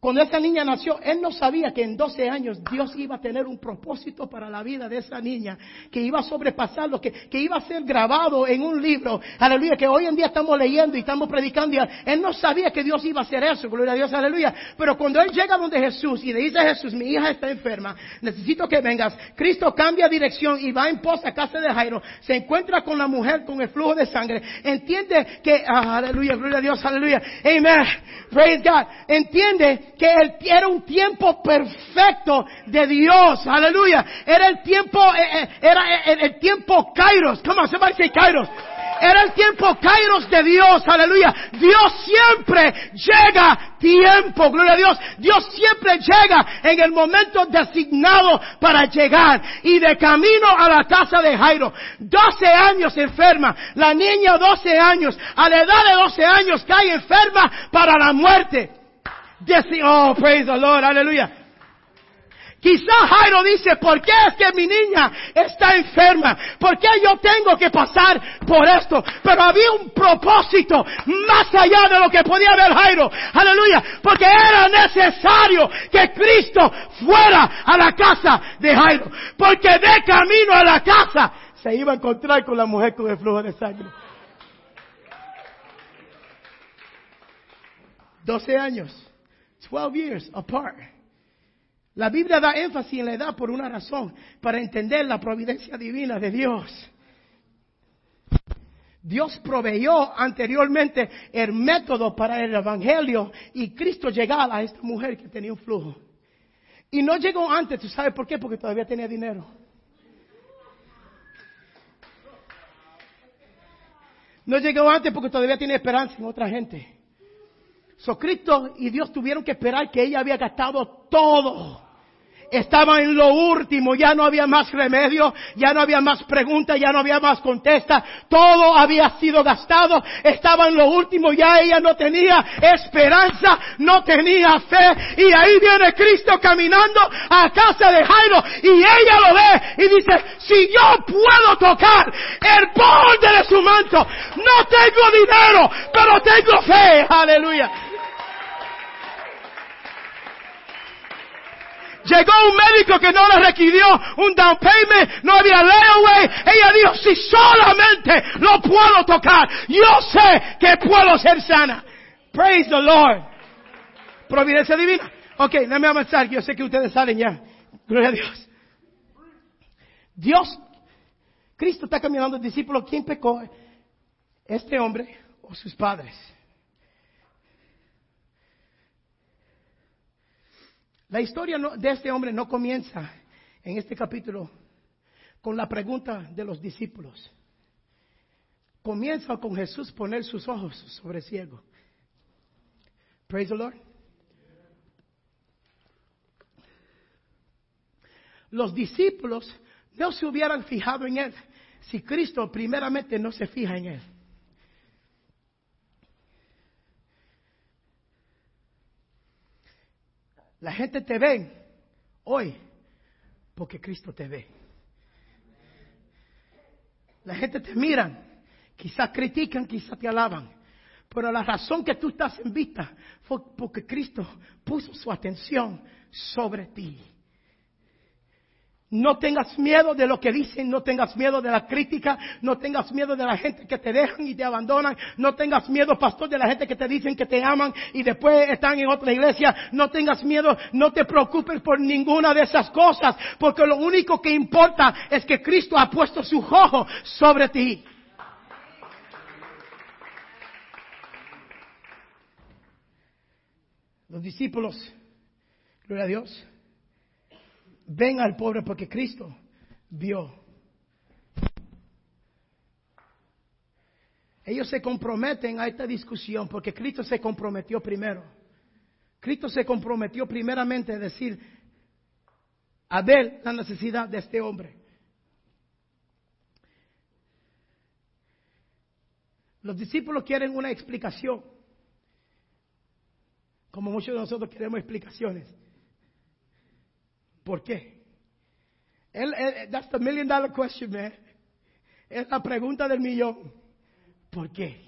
Cuando esa niña nació, él no sabía que en 12 años Dios iba a tener un propósito para la vida de esa niña, que iba a sobrepasar lo que, que iba a ser grabado en un libro, aleluya, que hoy en día estamos leyendo y estamos predicando. Y él no sabía que Dios iba a hacer eso, gloria a Dios, aleluya. Pero cuando él llega donde Jesús y le dice a Jesús, mi hija está enferma, necesito que vengas, Cristo cambia dirección y va en pos a casa de Jairo, se encuentra con la mujer con el flujo de sangre, entiende que, ah, aleluya, gloria a Dios, aleluya, amen, praise God, entiende que era un tiempo perfecto de Dios, aleluya. Era el tiempo, eh, eh, era el, tiempo Kairos, come on, somebody say Kairos. Era el tiempo Kairos de Dios, aleluya. Dios siempre llega tiempo, gloria a Dios. Dios siempre llega en el momento designado para llegar. Y de camino a la casa de Jairo, 12 años enferma, la niña 12 años, a la edad de 12 años cae enferma para la muerte. Oh, praise the Lord, aleluya. Quizá Jairo dice, ¿por qué es que mi niña está enferma? ¿Por qué yo tengo que pasar por esto? Pero había un propósito más allá de lo que podía ver Jairo. Aleluya. Porque era necesario que Cristo fuera a la casa de Jairo. Porque de camino a la casa se iba a encontrar con la mujer con el flujo de sangre. 12 años. 12 years apart. La Biblia da énfasis en la edad por una razón, para entender la providencia divina de Dios. Dios proveyó anteriormente el método para el Evangelio y Cristo llegaba a esta mujer que tenía un flujo. Y no llegó antes, ¿tú sabes por qué? Porque todavía tenía dinero. No llegó antes porque todavía tiene esperanza en otra gente. So y Dios tuvieron que esperar que ella había gastado todo. estaba en lo último, ya no había más remedio, ya no había más preguntas, ya no había más contesta, todo había sido gastado, estaba en lo último, ya ella no tenía esperanza, no tenía fe, y ahí viene Cristo caminando a casa de Jairo, y ella lo ve y dice, si yo puedo tocar el borde de su manto, no tengo dinero, pero tengo fe, aleluya. Llegó un médico que no le requirió un down payment, no había layaway. Ella dijo, si solamente lo puedo tocar, yo sé que puedo ser sana. Praise the Lord. Providencia divina. Ok, déjame avanzar, yo sé que ustedes salen ya. Gloria a Dios. Dios, Cristo está caminando discípulo. ¿Quién pecó? ¿Este hombre o sus padres? La historia de este hombre no comienza en este capítulo con la pregunta de los discípulos. Comienza con Jesús poner sus ojos sobre el ciego. Praise the Lord. Los discípulos no se hubieran fijado en él si Cristo primeramente no se fija en él. La gente te ve hoy porque Cristo te ve. La gente te mira, quizás critican, quizás te alaban. Pero la razón que tú estás en vista fue porque Cristo puso su atención sobre ti. No tengas miedo de lo que dicen, no tengas miedo de la crítica, no tengas miedo de la gente que te dejan y te abandonan, no tengas miedo, pastor, de la gente que te dicen que te aman y después están en otra iglesia, no tengas miedo, no te preocupes por ninguna de esas cosas, porque lo único que importa es que Cristo ha puesto su ojo sobre ti. Los discípulos, gloria a Dios, ven al pobre porque Cristo vio. Ellos se comprometen a esta discusión porque Cristo se comprometió primero. Cristo se comprometió primeramente a decir, a ver la necesidad de este hombre. Los discípulos quieren una explicación, como muchos de nosotros queremos explicaciones. ¿Por qué? that's the million dollar question, man. Es la pregunta del millón. ¿Por qué?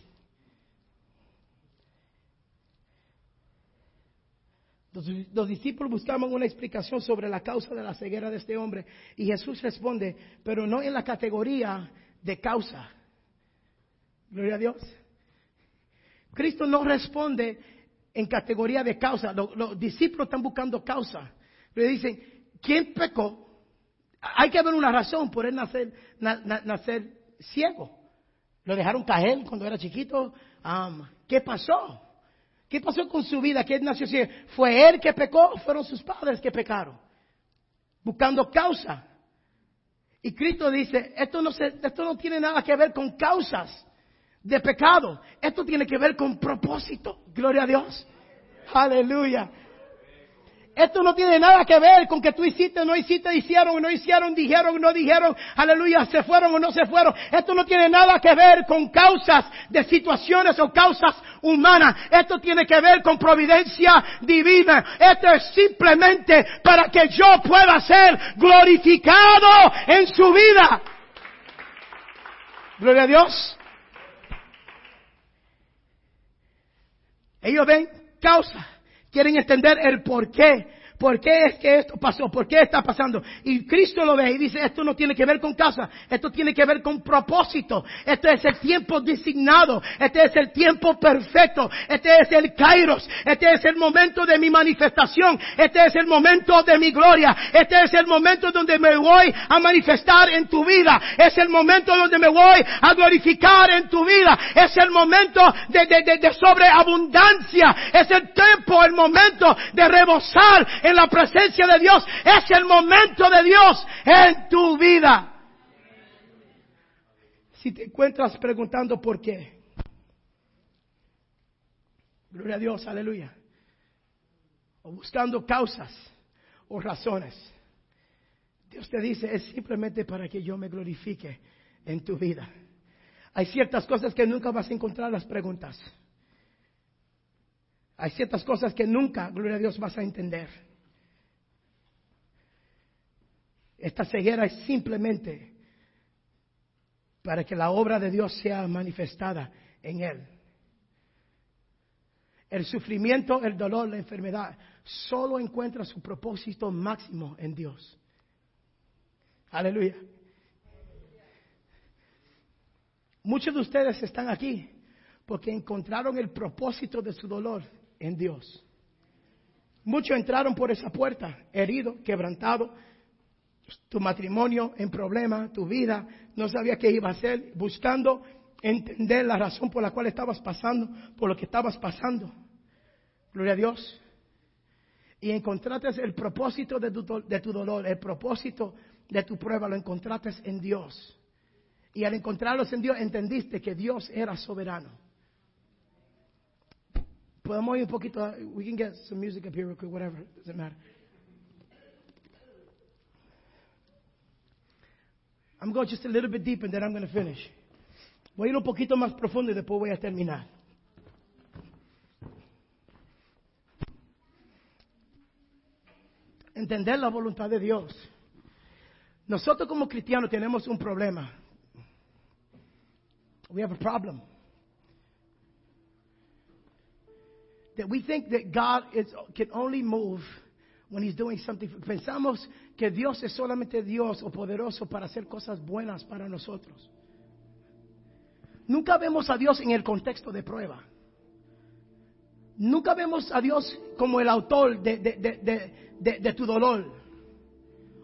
Los, los, discípulos buscaban una explicación sobre la causa de la ceguera de este hombre y Jesús responde, pero no en la categoría de causa. Gloria a Dios. Cristo no responde en categoría de causa. Los, los discípulos están buscando causa. Le dicen, ¿quién pecó? Hay que haber una razón por él nacer, ciego. Lo dejaron caer cuando era chiquito. ¿Qué pasó? ¿Qué pasó con su vida? ¿Qué nació ciego? ¿Fue él que pecó fueron sus padres que pecaron? Buscando causa. Y Cristo dice, esto no, se, esto no tiene nada que ver con causas de pecado. Esto tiene que ver con propósito. Gloria a Dios. Aleluya. Esto no tiene nada que ver con que tú hiciste, no hiciste, hicieron no hicieron, dijeron no dijeron, aleluya, se fueron o no se fueron. Esto no tiene nada que ver con causas de situaciones o causas humanas. Esto tiene que ver con providencia divina. Esto es simplemente para que yo pueda ser glorificado en su vida. Gloria a Dios. Ellos ven causa quieren entender el por qué ¿Por qué es que esto pasó? ¿Por qué está pasando? Y Cristo lo ve y dice, esto no tiene que ver con casa, esto tiene que ver con propósito. Este es el tiempo designado, este es el tiempo perfecto, este es el kairos, este es el momento de mi manifestación, este es el momento de mi gloria, este es el momento donde me voy a manifestar en tu vida, es el momento donde me voy a glorificar en tu vida, es el momento de, de sobreabundancia, es el tiempo, el momento de rebosar en la presencia de Dios. Es el momento de Dios en tu vida. Si te encuentras preguntando por qué. Gloria a Dios, aleluya. O buscando causas. o razones. Dios te dice, es simplemente para que yo me glorifique en tu vida. Hay ciertas cosas que nunca vas a encontrar las preguntas. Hay ciertas cosas que nunca, gloria a Dios, vas a entender. Esta ceguera es simplemente para que la obra de Dios sea manifestada en Él. El sufrimiento, el dolor, la enfermedad, solo encuentra su propósito máximo en Dios. Aleluya. Muchos de ustedes están aquí porque encontraron el propósito de su dolor en Dios. Muchos entraron por esa puerta, herido, quebrantado, tu matrimonio en problema, tu vida, no sabía qué iba a hacer, buscando entender la razón por la cual estabas pasando, por lo que estabas pasando. Gloria a Dios. Y encontraste el propósito de tu, de tu dolor, el propósito de tu prueba, lo encontraste en Dios. Y al encontrarlos en Dios, entendiste que Dios era soberano. Podemos ir un poquito, we can get some music up here whatever, doesn't matter. I'm going just a little bit deep and then I'm going to finish. Voy a ir un poquito más profundo y después voy a terminar. Entender la voluntad de Dios. Nosotros como cristianos tenemos un problema. We have a problem. That we think that God is, can only move when He's doing something. Pensamos que Dios es solamente Dios o poderoso para hacer cosas buenas para nosotros. Nunca vemos a Dios en el contexto de prueba. Nunca vemos a Dios como el autor de, de tu dolor.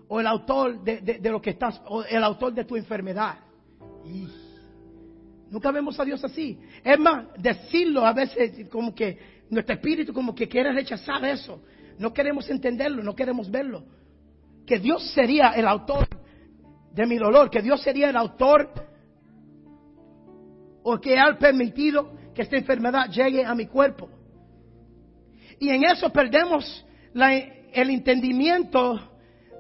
O el autor de, lo que estás, o el autor de tu enfermedad. Nunca vemos a Dios así. Es más, decirlo a veces como que nuestro espíritu como que quiere rechazar eso. No queremos entenderlo, no queremos verlo. Que Dios sería el autor de mi dolor, que Dios sería el autor o que ha permitido que esta enfermedad llegue a mi cuerpo. Y en eso perdemos el entendimiento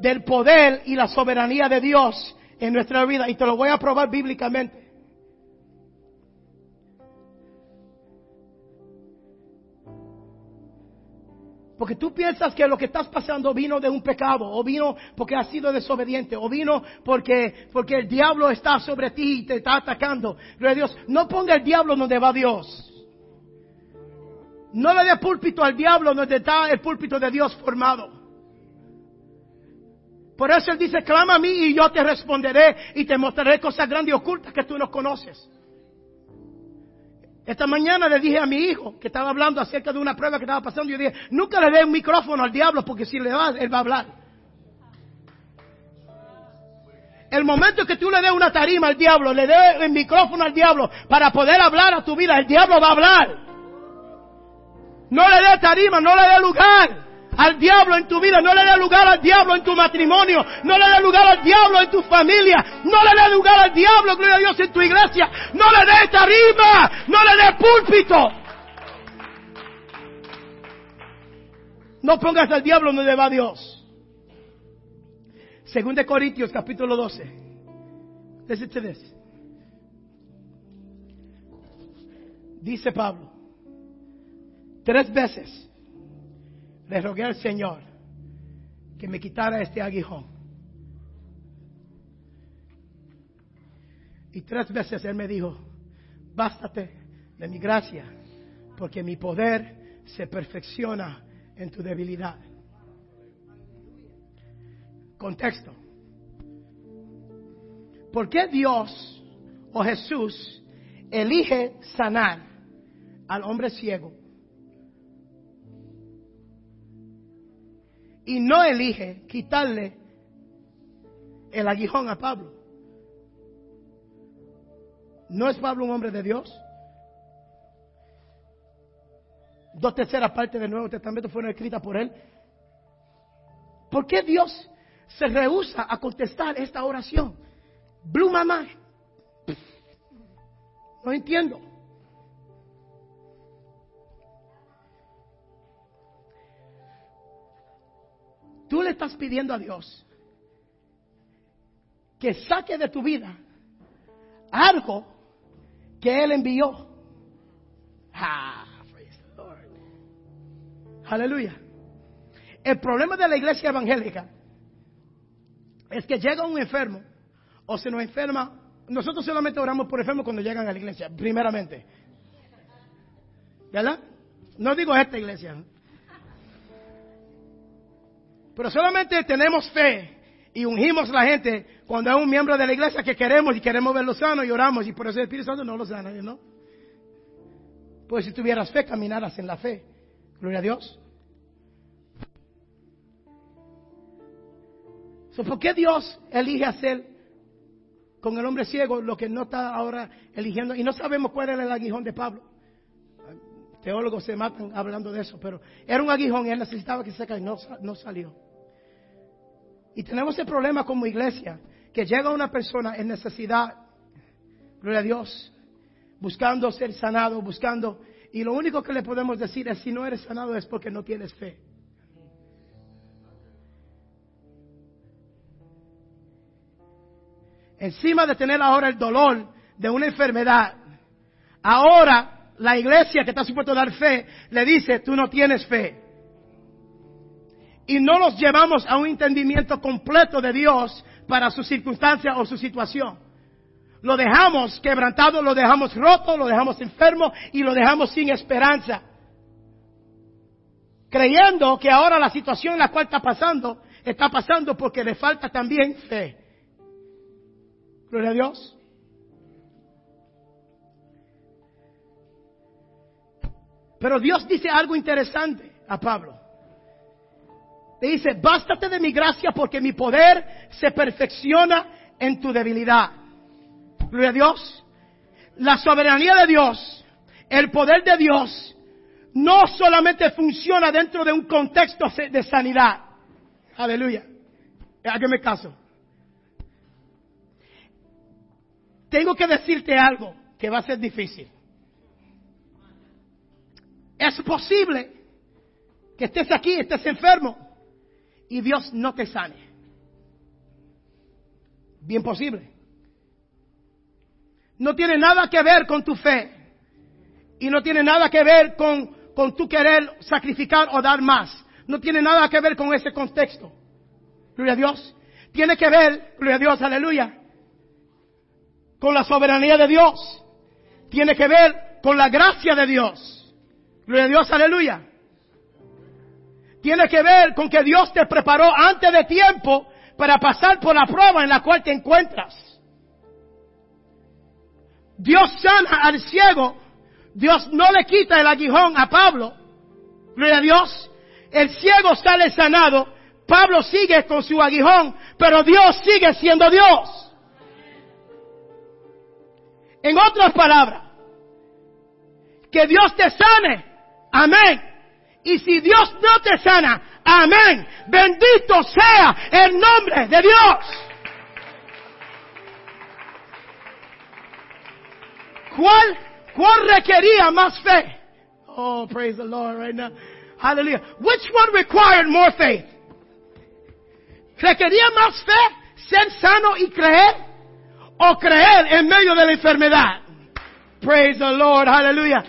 del poder y la soberanía de Dios en nuestra vida. Y te lo voy a probar bíblicamente. Porque tú piensas que lo que estás pasando vino de un pecado, o vino porque has sido desobediente, o vino porque, porque el diablo está sobre ti y te está atacando. Gloria Dios, no ponga el diablo donde va Dios. No le dé púlpito al diablo donde está el púlpito de Dios formado. Por eso Él dice, clama a mí y yo te responderé y te mostraré cosas grandes y ocultas que tú no conoces. Esta mañana le dije a mi hijo que estaba hablando acerca de una prueba que estaba pasando. Yo dije, nunca le dé un micrófono al diablo porque si le das, él va a hablar. El momento que tú le des una tarima al diablo, le des el micrófono al diablo para poder hablar a tu vida, el diablo va a hablar. No le dé tarima, no le dé lugar al diablo en tu vida, no le dé lugar al diablo en tu matrimonio, no le dé lugar al diablo en tu familia, no le dé lugar al diablo, gloria a Dios, en tu iglesia, no le dé tarima, no le dé púlpito. No pongas al diablo donde va Dios. Según de Corintios capítulo 12. Listen to this. Dice Pablo, tres veces le rogué al Señor que me quitara este aguijón. Y tres veces Él me dijo, bástate de mi gracia, porque mi poder se perfecciona en tu debilidad. Contexto. ¿Por qué Dios o Jesús elige sanar al hombre ciego y no elige quitarle el aguijón a Pablo. ¿No es Pablo un hombre de Dios? Dos terceras partes del Nuevo Testamento fueron escritas por él. ¿Por qué Dios se rehúsa a contestar esta oración? Blue mamá. No entiendo. Tú le estás pidiendo a Dios que saque de tu vida algo que Él envió. Ah. Aleluya. El problema de la iglesia evangélica es que llega un enfermo o se nos enferma. Nosotros solamente oramos por enfermos cuando llegan a la iglesia, primeramente. ¿Verdad? No digo esta iglesia. Pero solamente tenemos fe y ungimos a la gente cuando es un miembro de la iglesia que queremos y queremos verlo sano y oramos y por eso el Espíritu Santo no lo sana, ¿no? Pues si tuvieras fe, caminaras en la fe. Gloria a Dios. ¿Por qué Dios elige hacer con el hombre ciego lo que no está ahora eligiendo? Y no sabemos cuál era el aguijón de Pablo. Teólogos se matan hablando de eso, pero era un aguijón y él necesitaba que se caiga y no salió. Y tenemos el problema como iglesia, que llega una persona en necesidad, gloria a Dios, buscando ser sanado, buscando, y lo único que le podemos decir es si no eres sanado es porque no tienes fe. Encima de tener ahora el dolor de una enfermedad, ahora la iglesia que está supuesto a dar fe le dice, tú no tienes fe y no los llevamos a un entendimiento completo de Dios para su circunstancia o su situación. Lo dejamos quebrantado, lo dejamos roto, lo dejamos enfermo y lo dejamos sin esperanza. Creyendo que ahora la situación en la cual está pasando, está pasando porque le falta también fe. Gloria a Dios. Pero Dios dice algo interesante a Pablo. Le dice, bástate de mi gracia porque mi poder se perfecciona en tu debilidad. Gloria a Dios. La soberanía de Dios, el poder de Dios, no solamente funciona dentro de un contexto de sanidad. Aleluya. Hágame caso. Tengo que decirte algo que va a ser difícil. Es posible que estés aquí, estés enfermo, y Dios no te sane. Bien posible. No tiene nada que ver con tu fe. Y no tiene nada que ver con, con tu querer sacrificar o dar más. No tiene nada que ver con ese contexto. Gloria a Dios. Tiene que ver, gloria a Dios, aleluya, con la soberanía de Dios. Tiene que ver con la gracia de Dios. Gloria a Dios, aleluya tiene que ver con que Dios te preparó antes de tiempo para pasar por la prueba en la cual te encuentras. Dios sana al ciego. Dios no le quita el aguijón a Pablo. Gloria a Dios. El ciego sale sanado. Pablo sigue con su aguijón, pero Dios sigue siendo Dios. En otras palabras, que Dios te sane. Amén. Y si Dios no te sana, amén. Bendito sea el nombre de Dios. ¿Cuál, cuál requería más fe? Oh, praise the Lord right now. Hallelujah. Which one required more faith? ¿Requería más fe ser sano y creer? ¿O creer en medio de la enfermedad? Praise the Lord. Hallelujah.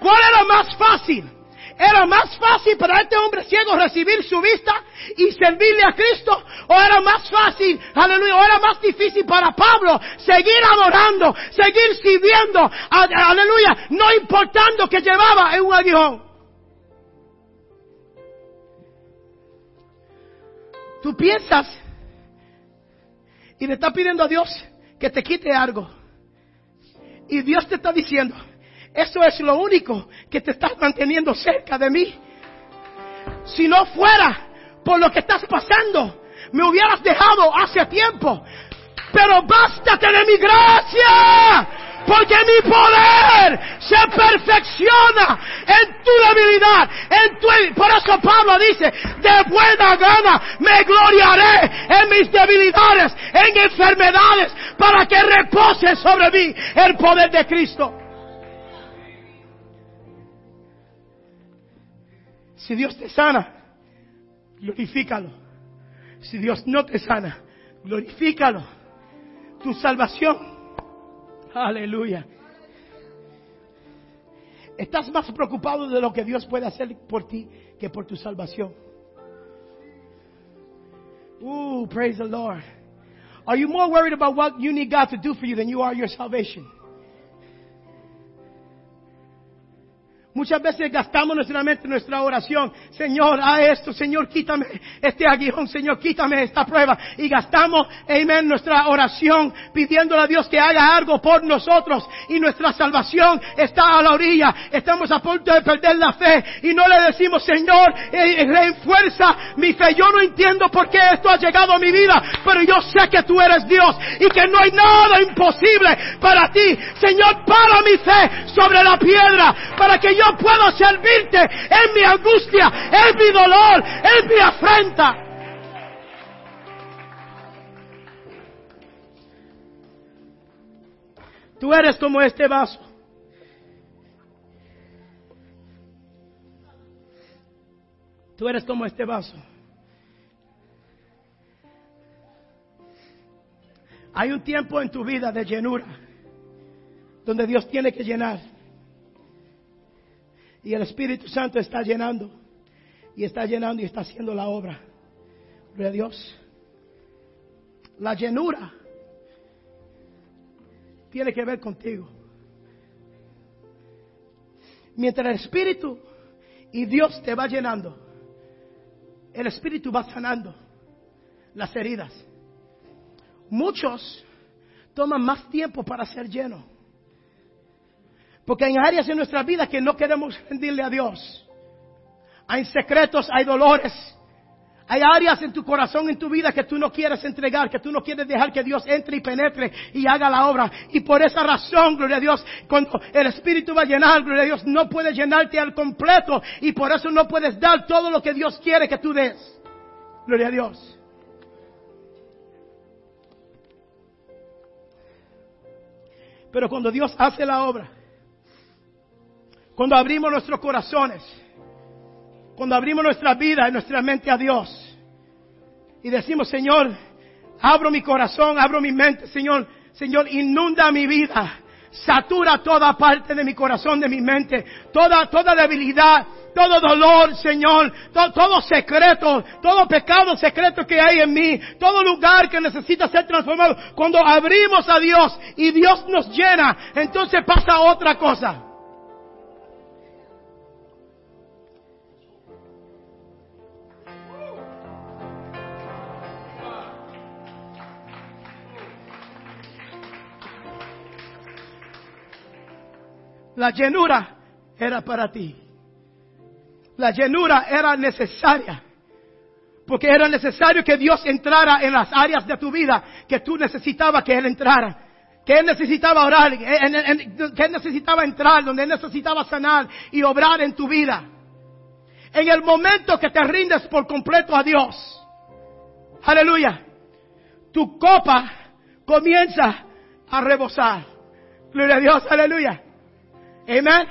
¿Cuál era más fácil? ¿Era más fácil para este hombre ciego recibir su vista y servirle a Cristo? ¿O era más fácil, aleluya, o era más difícil para Pablo seguir adorando, seguir sirviendo, aleluya, no importando que llevaba en un aguijón? Tú piensas y le estás pidiendo a Dios que te quite algo. Y Dios te está diciendo, eso es lo único que te está manteniendo cerca de mí. Si no fuera por lo que estás pasando, me hubieras dejado hace tiempo. Pero bástate de mi gracia, porque mi poder se perfecciona en tu debilidad, en tu, por eso Pablo dice, de buena gana me gloriaré en mis debilidades, en enfermedades, para que repose sobre mí el poder de Cristo. Si Dios te sana, glorifícalo. Si Dios no te sana, glorifícalo. Tu salvación. Aleluya. Estás más preocupado de lo que Dios puede hacer por ti que por tu salvación. Ooh, praise the Lord. Are you more worried about what you need God to do for you than you are your salvation? Muchas veces gastamos nuestra mente, nuestra oración. Señor, a esto, Señor, quítame este aguijón, Señor, quítame esta prueba. Y gastamos, amén, nuestra oración pidiéndole a Dios que haga algo por nosotros. Y nuestra salvación está a la orilla. Estamos a punto de perder la fe. Y no le decimos, Señor, eh, reenfuerza mi fe. Yo no entiendo por qué esto ha llegado a mi vida. Pero yo sé que tú eres Dios. Y que no hay nada imposible para ti. Señor, para mi fe sobre la piedra. Para que yo puedo servirte en mi angustia, en mi dolor, en mi afrenta. Tú eres como este vaso. Tú eres como este vaso. Hay un tiempo en tu vida de llenura donde Dios tiene que llenar. Y el Espíritu Santo está llenando. Y está llenando y está haciendo la obra. Gloria a Dios. La llenura tiene que ver contigo. Mientras el Espíritu y Dios te va llenando, el Espíritu va sanando las heridas. Muchos toman más tiempo para ser llenos. Porque hay áreas en nuestra vida que no queremos rendirle a Dios. Hay secretos, hay dolores. Hay áreas en tu corazón, en tu vida que tú no quieres entregar, que tú no quieres dejar que Dios entre y penetre y haga la obra. Y por esa razón, gloria a Dios, cuando el Espíritu va a llenar, gloria a Dios, no puede llenarte al completo y por eso no puedes dar todo lo que Dios quiere que tú des. Gloria a Dios. Pero cuando Dios hace la obra, cuando abrimos nuestros corazones, cuando abrimos nuestra vida y nuestra mente a Dios y decimos, Señor, abro mi corazón, abro mi mente, Señor, Señor, inunda mi vida, satura toda parte de mi corazón, de mi mente, toda, toda debilidad, todo dolor, Señor, todo, todo, secreto, todo pecado secreto que hay en mí, todo lugar que necesita ser transformado. Cuando abrimos a Dios y Dios nos llena, entonces pasa otra cosa. La llenura era para ti. La llenura era necesaria. Porque era necesario que Dios entrara en las áreas de tu vida que tú necesitabas que Él entrara. Que Él necesitaba orar, que Él necesitaba entrar, donde Él necesitaba sanar y obrar en tu vida. En el momento que te rindes por completo a Dios. Aleluya. Tu copa comienza a rebosar. Gloria a Dios, aleluya. Amén.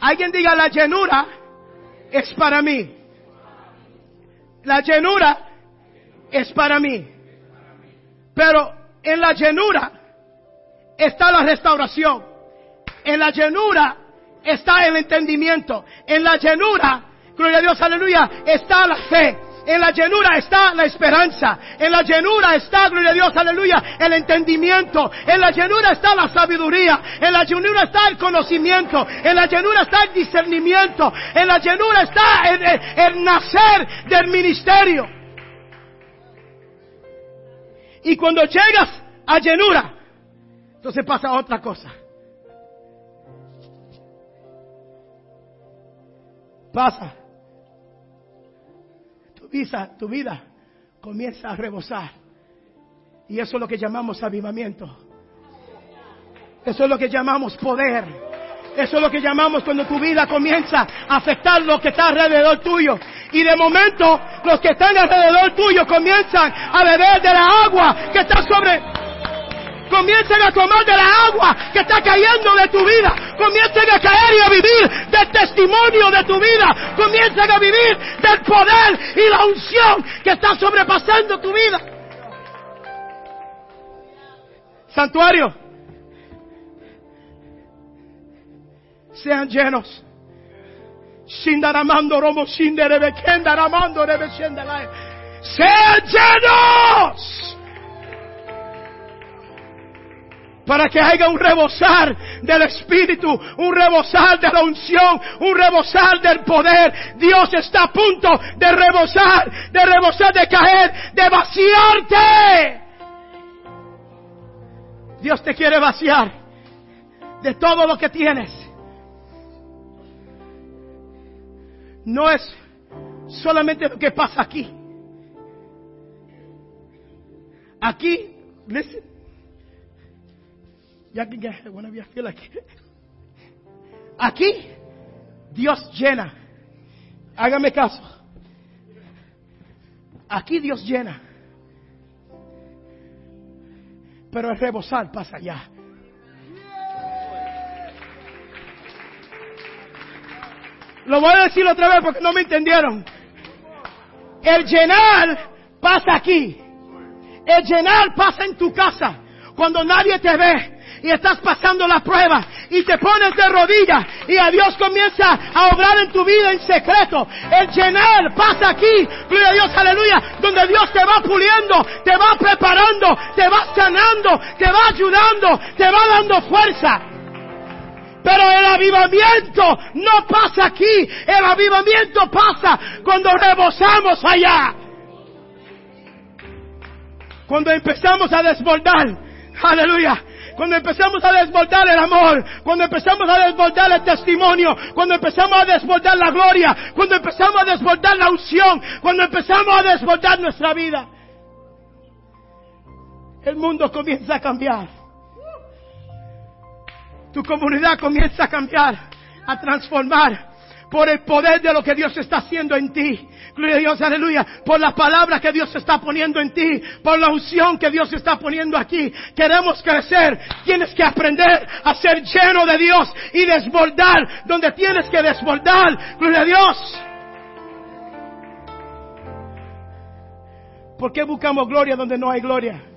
Alguien diga la llenura es para mí. La llenura es para mí. Pero en la llenura está la restauración. En la llenura está el entendimiento. En la llenura, gloria a Dios, aleluya, está la fe. En la llenura está la esperanza. En la llenura está, gloria a Dios, aleluya, el entendimiento. En la llenura está la sabiduría. En la llenura está el conocimiento. En la llenura está el discernimiento. En la llenura está el, nacer del ministerio. Y cuando llegas a llenura, entonces pasa otra cosa. Pasa tu vida comienza a rebosar. Y eso es lo que llamamos avivamiento. Eso es lo que llamamos poder. Eso es lo que llamamos cuando tu vida comienza a afectar lo que está alrededor tuyo. Y de momento los que están alrededor tuyo comienzan a beber de la agua que está sobre... Comiencen a tomar de la agua que está cayendo de tu vida. Comiencen a caer y a vivir del testimonio de tu vida. Comiencen a vivir del poder y la unción que está sobrepasando tu vida. Santuario. Sean llenos. Shindaramando romo shinderebe kendaramando rebe. Sean llenos. Para que haya un rebosar del Espíritu, un rebosar de la unción, un rebosar del poder. Dios está a punto de rebosar, de rebosar, de caer, de vaciarte. Dios te quiere vaciar de todo lo que tienes. No es solamente lo que pasa aquí. Aquí, listen, Aquí, Dios llena. Hágame caso. Aquí Dios llena. Pero el rebosar pasa allá. Lo voy a decir otra vez porque no me entendieron. El llenar pasa aquí. El llenar pasa en tu casa. Cuando nadie te ve y estás pasando la prueba y te pones de rodillas y a Dios comienza a obrar en tu vida en secreto. El llenar pasa aquí, gloria a Dios, aleluya, donde Dios te va puliendo, te va preparando, te va sanando, te va ayudando, te va dando fuerza. Pero el avivamiento no pasa aquí, el avivamiento pasa cuando rebosamos allá. Cuando empezamos a desbordar, aleluya, cuando empezamos a desbordar el amor, cuando empezamos a desbordar el testimonio, cuando empezamos a desbordar la gloria, cuando empezamos a desbordar la unción, cuando empezamos a desbordar nuestra vida, el mundo comienza a cambiar. Tu comunidad comienza a cambiar, a transformar por el poder de lo que Dios está haciendo en ti. Gloria a Dios, aleluya. Por la palabra que Dios está poniendo en ti. Por la unción que Dios está poniendo aquí. Queremos crecer. Tienes que aprender a ser lleno de Dios y desbordar donde tienes que desbordar. Gloria a Dios. ¿Por qué buscamos gloria donde no hay gloria?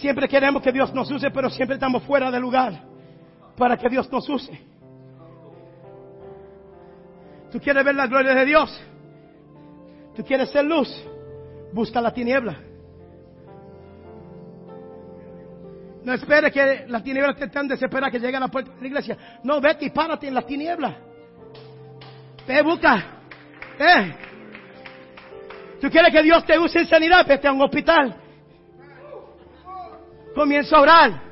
Siempre queremos que Dios nos use, pero siempre estamos fuera del lugar para que Dios nos use. ¿Tú quieres ver la gloria de Dios? ¿Tú quieres ser luz? Busca la tiniebla. No espere que la tiniebla esté tan desesperada que llegue a la puerta de la iglesia. No, vete y párate en la tiniebla. Ve, busca. Eh. ¿Tú quieres que Dios te use en sanidad? Vete a un hospital. Comienza a orar.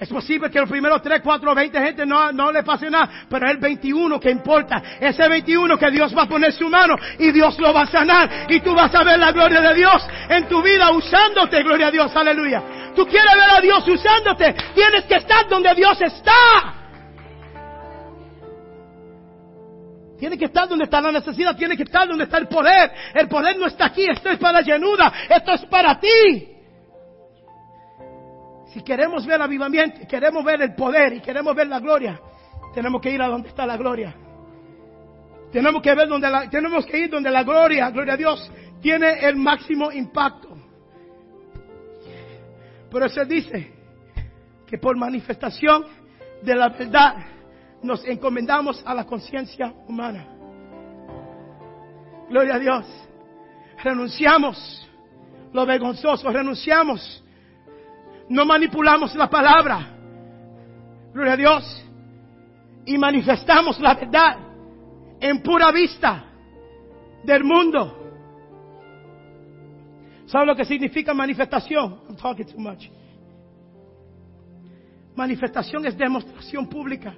Es posible que los primeros 3, 4, 20 gente no, no le pase nada, pero el 21 que importa. Ese 21 que Dios va a poner su mano y Dios lo va a sanar y tú vas a ver la gloria de Dios en tu vida usándote, gloria a Dios, aleluya. Tú quieres ver a Dios usándote, tienes que estar donde Dios está. Tiene que estar donde está la necesidad, tiene que estar donde está el poder. El poder no está aquí, esto es para la llenura, esto es para ti. Si queremos ver avivamiento, queremos ver el poder y queremos ver la gloria, tenemos que ir a donde está la gloria. Tenemos que ver donde la, tenemos que ir donde la gloria, gloria a Dios, tiene el máximo impacto. Pero se dice que por manifestación de la verdad nos encomendamos a la conciencia humana. Gloria a Dios. Renunciamos lo vergonzoso, renunciamos no manipulamos la palabra. Gloria a Dios. Y manifestamos la verdad en pura vista del mundo. ¿Sabe lo que significa manifestación? I'm talking too much. Manifestación es demostración pública.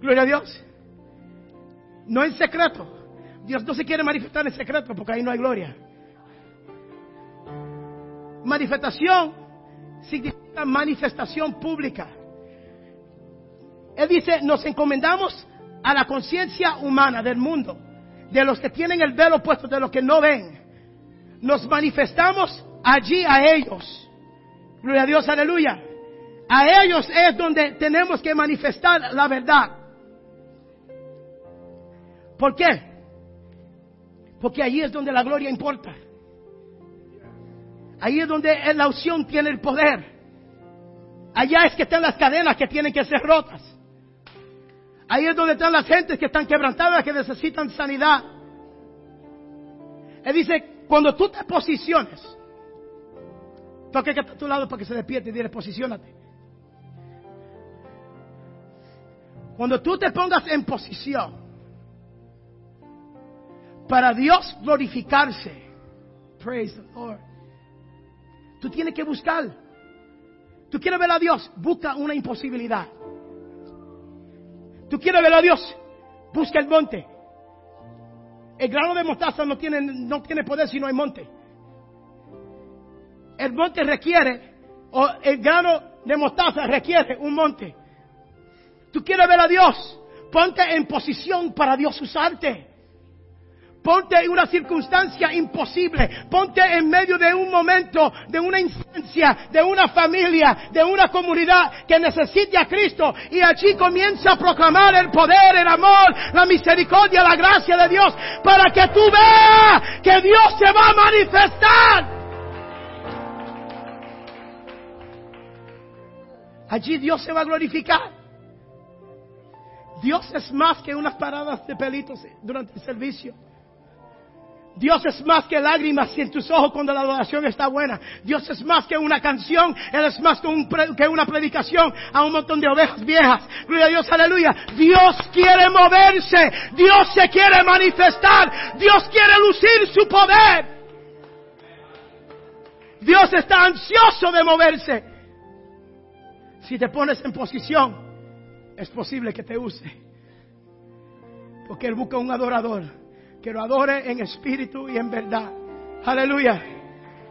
Gloria a Dios. No en secreto. Dios no se quiere manifestar en secreto porque ahí no hay gloria manifestación significa manifestación pública. Él dice, nos encomendamos a la conciencia humana del mundo. de los que tienen el velo puesto, de los que no ven. Nos manifestamos allí a ellos. Gloria a Dios, aleluya. A ellos es donde tenemos que manifestar la verdad. ¿Por qué? Porque allí es donde la gloria importa. Ahí es donde la unción tiene el poder. Allá es que están las cadenas que tienen que ser rotas. Ahí es donde están las gentes que están quebrantadas, que necesitan sanidad. Él dice, cuando tú te posiciones, toque que está a tu lado para que se despierte y dile, posicionate. Cuando tú te pongas en posición para Dios glorificarse, praise the Lord, tú tienes que buscar. Tú quieres ver a Dios, busca una imposibilidad. Tú quieres ver a Dios, busca el monte. El grano de mostaza no tiene, no tiene poder si no hay monte. El monte requiere, o el grano de mostaza requiere un monte. Tú quieres ver a Dios, ponte en posición para Dios usarte. Ponte en una circunstancia imposible. Ponte en medio de un momento, de una instancia, de una familia, de una comunidad que necesite a Cristo. Y allí comienza a proclamar el poder, el amor, la misericordia, la gracia de Dios. Para que tú veas que Dios se va a manifestar. Allí Dios se va a glorificar. Dios es más que unas paradas de pelitos durante el servicio. Dios es más que lágrimas en tus ojos cuando la adoración está buena. Dios es más que una canción. Él es más que, un que, una predicación a un montón de ovejas viejas. Gloria a Dios, aleluya. Dios quiere moverse. Dios se quiere manifestar. Dios quiere lucir su poder. Dios está ansioso de moverse. Si te pones en posición, es posible que te use. Porque Él busca un adorador que lo adore en espíritu y en verdad. Aleluya.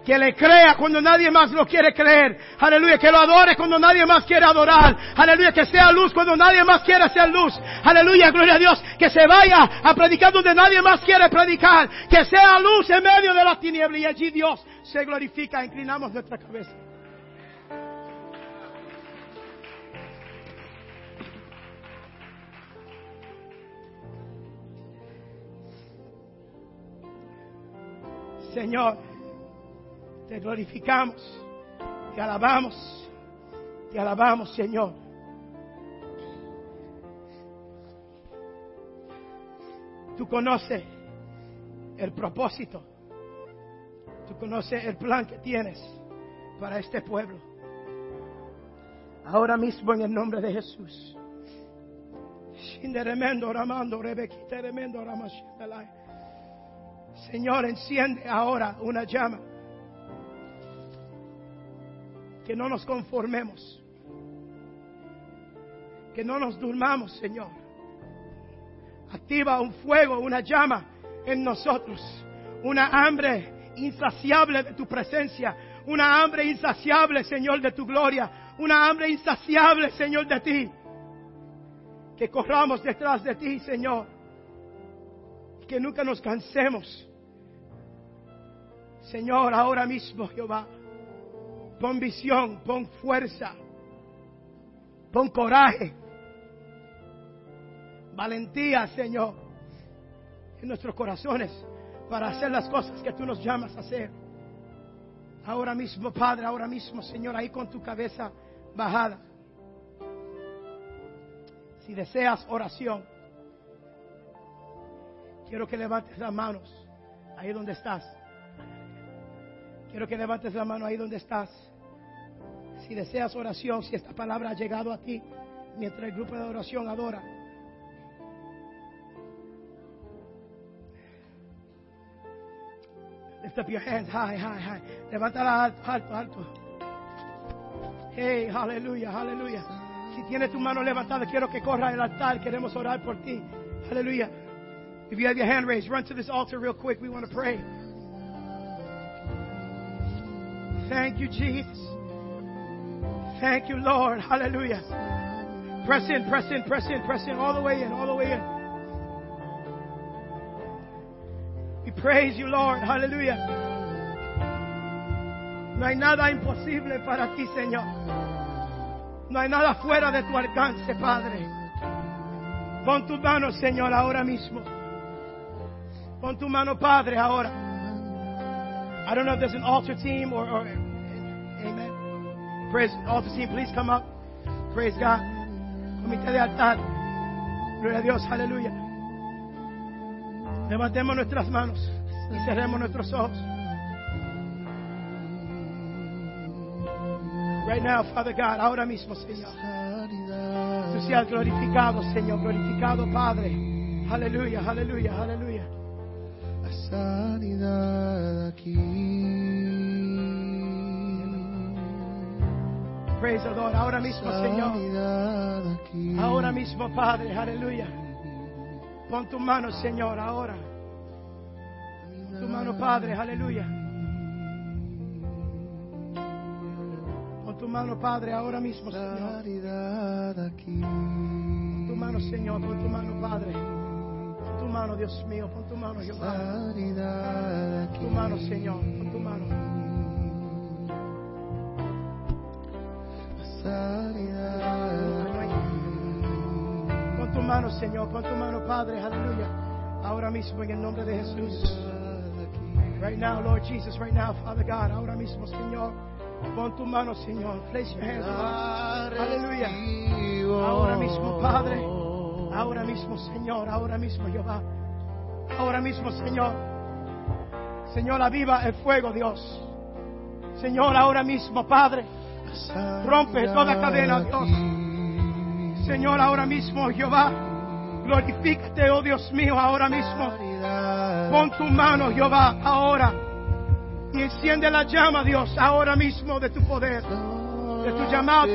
Que le crea cuando nadie más lo quiere creer. Aleluya. Que lo adore cuando nadie más quiere adorar. Aleluya. Que sea luz cuando nadie más quiere ser luz. Aleluya. Gloria a Dios. Que se vaya a predicar donde nadie más quiere predicar. Que sea luz en medio de las tinieblas. Y allí Dios se glorifica. Inclinamos nuestra cabeza. Señor, te glorificamos, te alabamos, te alabamos, Señor. Tú conoces el propósito, tú conoces el plan que tienes para este pueblo. Ahora mismo en el nombre de Jesús. Señor, enciende ahora una llama. Que no nos conformemos. Que no nos durmamos, Señor. Activa un fuego, una llama en nosotros. Una hambre insaciable de tu presencia. Una hambre insaciable, Señor, de tu gloria. Una hambre insaciable, Señor, de ti. Que corramos detrás de ti, Señor. Que nunca nos cansemos Señor, ahora mismo, Jehová, pon visión, pon fuerza, pon coraje, valentía, Señor, en nuestros corazones para hacer las cosas que tú nos llamas a hacer. Ahora mismo, Padre, ahora mismo, Señor, ahí con tu cabeza bajada. Si deseas oración, quiero que levantes las manos ahí donde estás. Quiero que levantes la mano ahí donde estás. Si deseas oración, si esta palabra ha llegado a ti mientras el grupo de oración adora. Lift up your hands high, high, high. Levántala alto, alto, alto. Hey, aleluya, aleluya. Si tienes tu mano levantada, quiero que corra al altar. Queremos orar por ti. Aleluya. If you have your hand raised, run to this altar real quick. We want to pray. Thank you, Jesus. Thank you, Lord. Hallelujah. Press in, press in, press in, press in, all the way in, all the way in. We praise you, Lord. Hallelujah. No hay nada imposible para ti, Señor. No hay nada fuera de tu alcance, Padre. Pon tu mano, Señor, ahora mismo. Pon tu mano, Padre, ahora. I don't know if there's an altar team or, or amen. Praise altar team, please come up. Praise God. Comité de altar. Gloria a Dios, aleluya. Levantemos nuestras manos y cerremos nuestros ojos. Right now, Father God, ahora mismo, Señor. Tú seas glorificado, Señor, glorificado, Padre. Aleluya, aleluya, aleluya. Sanidad aquí. Praise the Lord. Ahora mismo, Señor. Aquí. Ahora mismo, Padre, aleluya. Pon tu mano, Señor, ahora. Pon tu mano, Padre, aleluya. Pon tu mano, Padre, ahora mismo, Señor. Pon tu mano, Señor, pon tu mano, Padre. Tu mano, Dios mío, pon tu mano, Jehová. Pon tu mano, Señor, pon tu mano. Pon tu mano, Señor, pon tu mano, Padre, aleluya. Ahora mismo, en el nombre de Jesús. Right now, Lord Jesus, right now, Father God, ahora mismo, Señor. Pon tu mano, Señor. Place your hands on us. Aleluya. Ahora mismo, Padre. Ahora mismo, Señor. Ahora mismo, Jehová. Ahora mismo, Señor. Señor, aviva el fuego, Dios. Señor, ahora mismo, Padre. Rompe toda cadena, Dios. Señor, ahora mismo, Jehová. Glorifícate, oh Dios mío, ahora mismo. Pon tu mano, Jehová, ahora. Y enciende la llama, Dios, ahora mismo de tu poder. de tu llamado.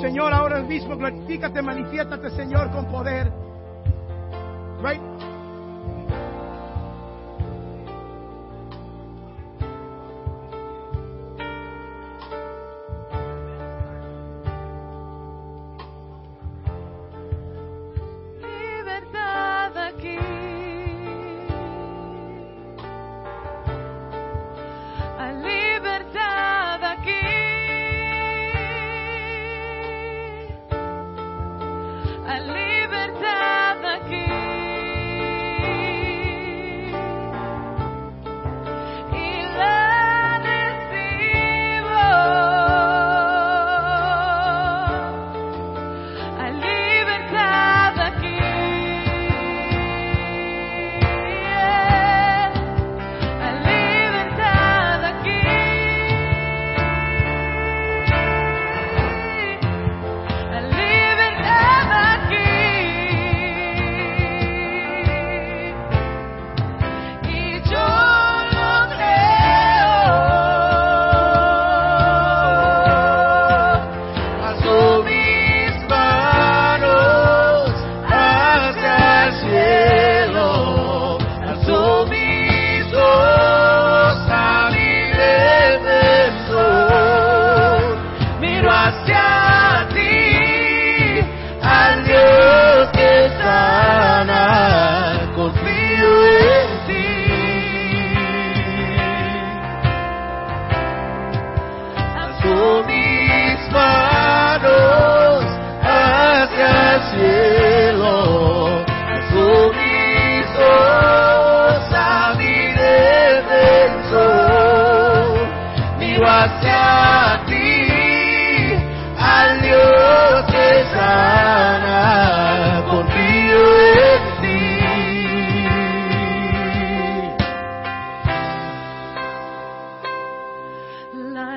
Señor, ahora mismo glorifícate, manifiéstate, Señor, con poder. Right?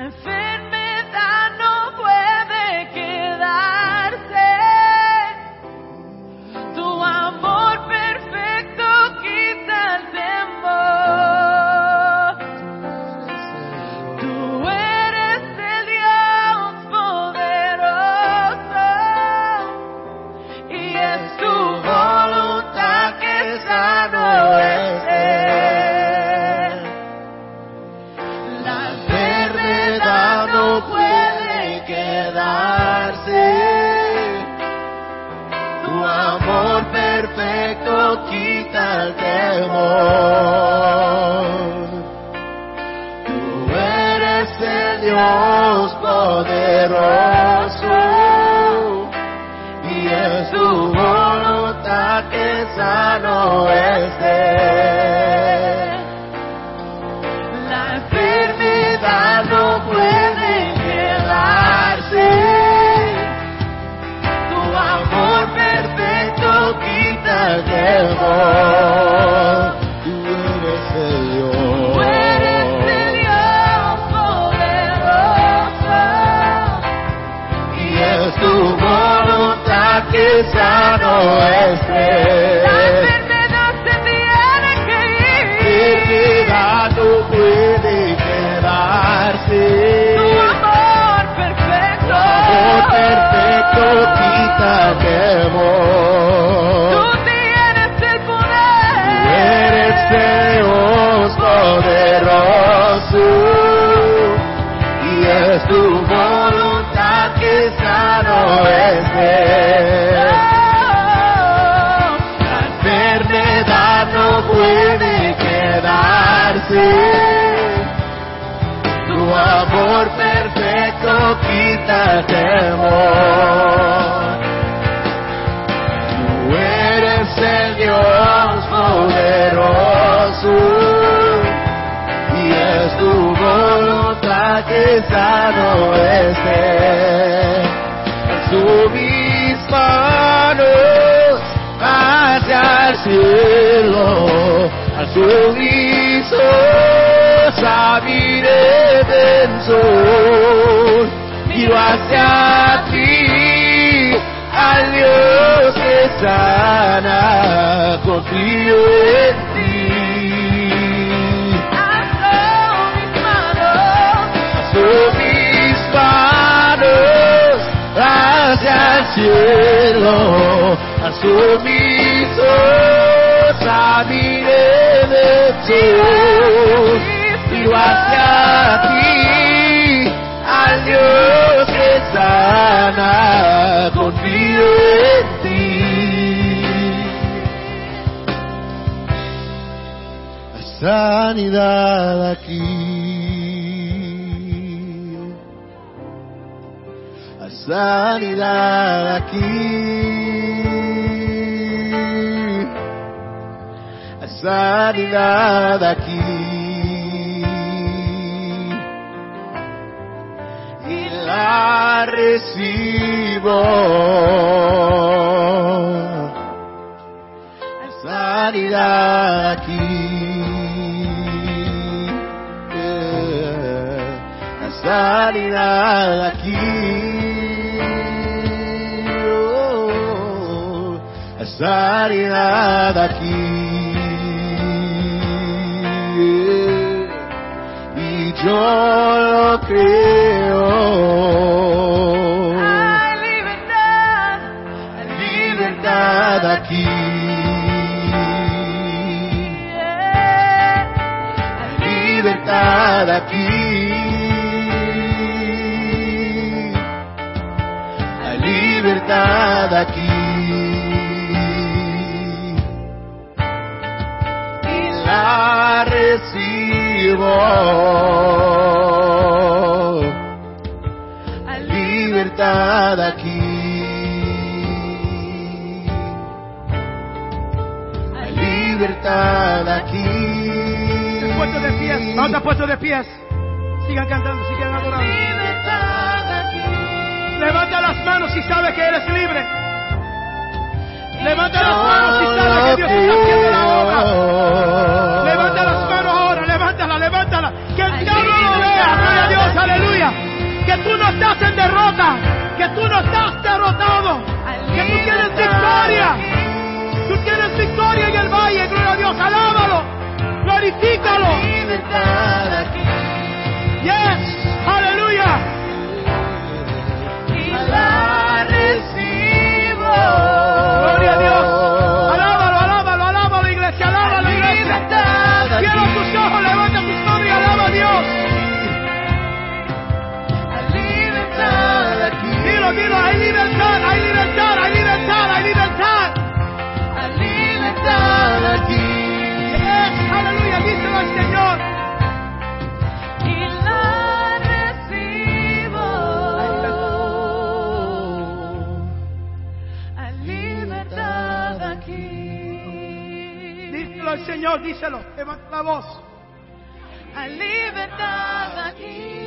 La enfermedad sano esté. La enfermedad no puede quedarse. Tu amor perfecto quita el temor. Tú eres el Dios. Tú eres el Dios poderoso. Y es tu voluntad que sano. La quita Tú tienes el Tú poder. eres Dios poderoso y es tu voluntad que sano esté. La enfermedad no puede quedarse. Tu amor perfecto quita temor. Poderoso y es tu voluntad que sano esté. Alzo mis manos hacia el cielo, alzo mis ojos a mi redentor, miro hacia ti, al Dios que sana, confío en cielo, alzo mis ojos a mi redentor, miro hacia ti, al Dios que sana, confío en ti. Sanidad aquí. Sanidad aquí. Sanidad aquí. Y la recibo. Sanidad aquí. Yeah. La sanidad aquí. La sanidad aquí. Y yo lo creo. Hay libertad. Libertad aquí. Libertad aquí. Hay libertad aquí. La recibo. Hay libertad aquí. Hay libertad aquí. Puesto de pies, vamos a puesto de pies. Sigan cantando, sigan adorando. Libertad aquí. Levanta las manos si sabe que eres libre. Levanta las manos si sabe que Dios está haciendo la obra. Levanta las manos ahora, levántala, levántala. Que el diablo lo vea, gloria a Dios, aleluya. Que tú no estás en derrota, que tú no estás derrotado, que tú tienes victoria. Tú tienes victoria en el valle, gloria a Dios, alábalo, glorifícalo. Yes, aleluya. Y la recibo. conmigo, hay libertad, hay libertad, hay libertad, hay libertad. Hay libertad aquí. Yes, aleluya, díselo al Señor. Y la recibo. Hay libertad aquí. Díselo al Señor, díselo, levanta la voz. Hay libertad aquí.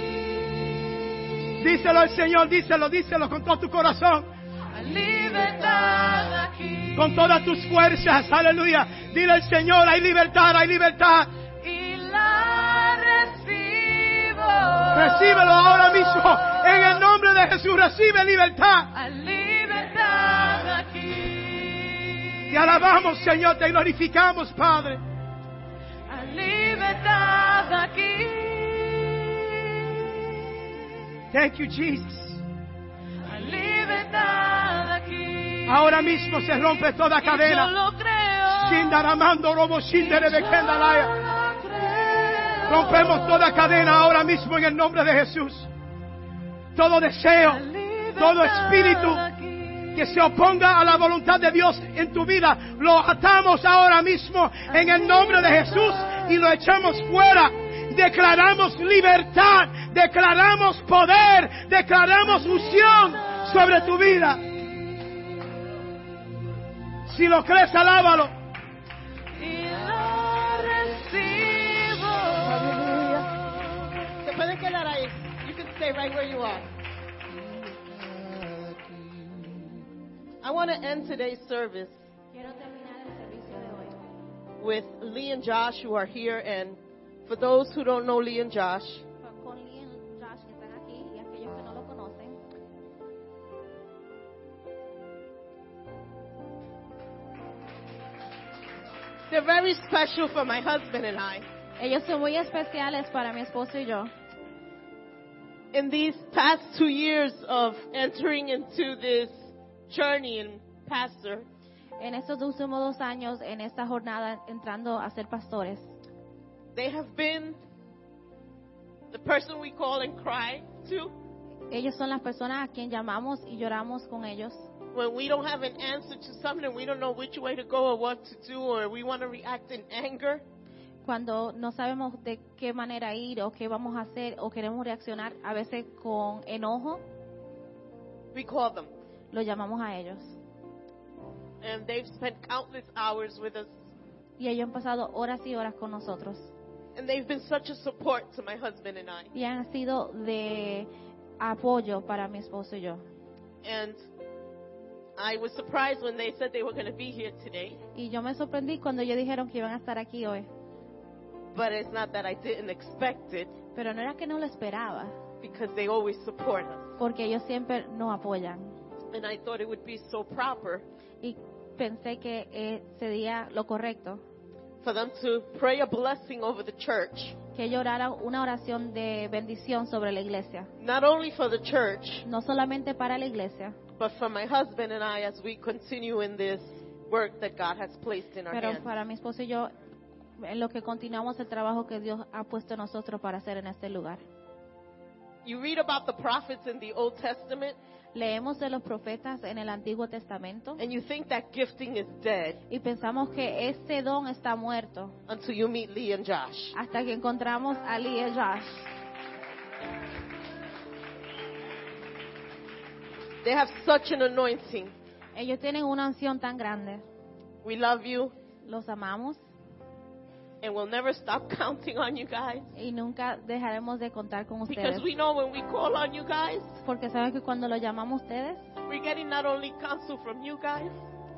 Díselo al Señor, díselo, díselo con todo tu corazón. Libertad aquí. Con todas tus fuerzas. Aleluya. Dile al Señor, hay libertad, hay libertad. Y la recibo. Recíbelo ahora mismo. En el nombre de Jesús, recibe libertad. Hay libertad aquí. Te alabamos, Señor, te glorificamos, Padre. Hay libertad aquí. Thank you, Jesus. Hay libertad aquí. Ahora mismo se rompe toda Y Yo cadena. lo creo. Shindaramando robo shindere lo creo. Rompemos toda cadena ahora mismo en el nombre de Jesús. Todo deseo, todo espíritu que se oponga a la voluntad de Dios en tu vida, lo atamos ahora mismo en el nombre de Jesús y lo echamos fuera. Declaramos libertad, declaramos poder, declaramos unción sobre tu vida. Si lo crees, alábalo. Y lo recibo. Se pueden quedar ahí. You can stay right where you are. I want to end today's service Quiero terminar el servicio de hoy with Lee and Josh who are here. And for those who don't know Lee and Josh, con Lee y Josh que están aquí y aquellos que no lo conocen. they're very special for my husband and I. Ellos son muy especiales para mi esposo y yo. In these past two years of entering into this journey in pastor, En estos últimos dos años, en esta jornada, entrando a ser pastores, they have been the person we call and cry to ellos son las personas a quien llamamos y lloramos con ellos. when we don't have an answer to something, we don't know which way to go or what to do, or we want to react in anger. Cuando no sabemos de qué manera ir o qué vamos a hacer o queremos reaccionar, a veces con enojo, We call them. lo llamamos a ellos. And they've spent countless hours with us. Y ellos han pasado horas y horas con nosotros. And they've been such a support to my husband and I. Y han sido de apoyo para mi esposo y yo. And I was surprised when they said they were going to be here today. Y yo me sorprendí cuando ellos dijeron que iban a estar aquí hoy. But it's not that I didn't expect it Pero no era que no lo esperaba, because they always support us. porque ellos siempre nos apoyan. And I thought it would be so proper Y pensé que eh, sería lo correcto for them to pray a blessing over the church. que ellos oraran una oración de bendición sobre la iglesia. Not only for the church, No solamente para la iglesia, but for my husband and I as we continue in this work that God has placed in our pero hands. para mi esposo y yo, en lo que continuamos el trabajo que Dios ha puesto en nosotros para hacer en este lugar. You read about the prophets in the Old Testament, Leemos de los profetas en el Antiguo Testamento and you think that gifting is dead y pensamos que ese don está muerto until you meet Lee and Josh. hasta que encontramos a Lee y Josh. They have such an anointing. Ellos tienen una unción tan grande. We love you, Los amamos and we'll never stop counting on you guys. y nunca dejaremos de contar con ustedes. Because we know when we call on you guys, Porque saben que cuando lo llamamos ustedes, we're getting not only counsel from you guys,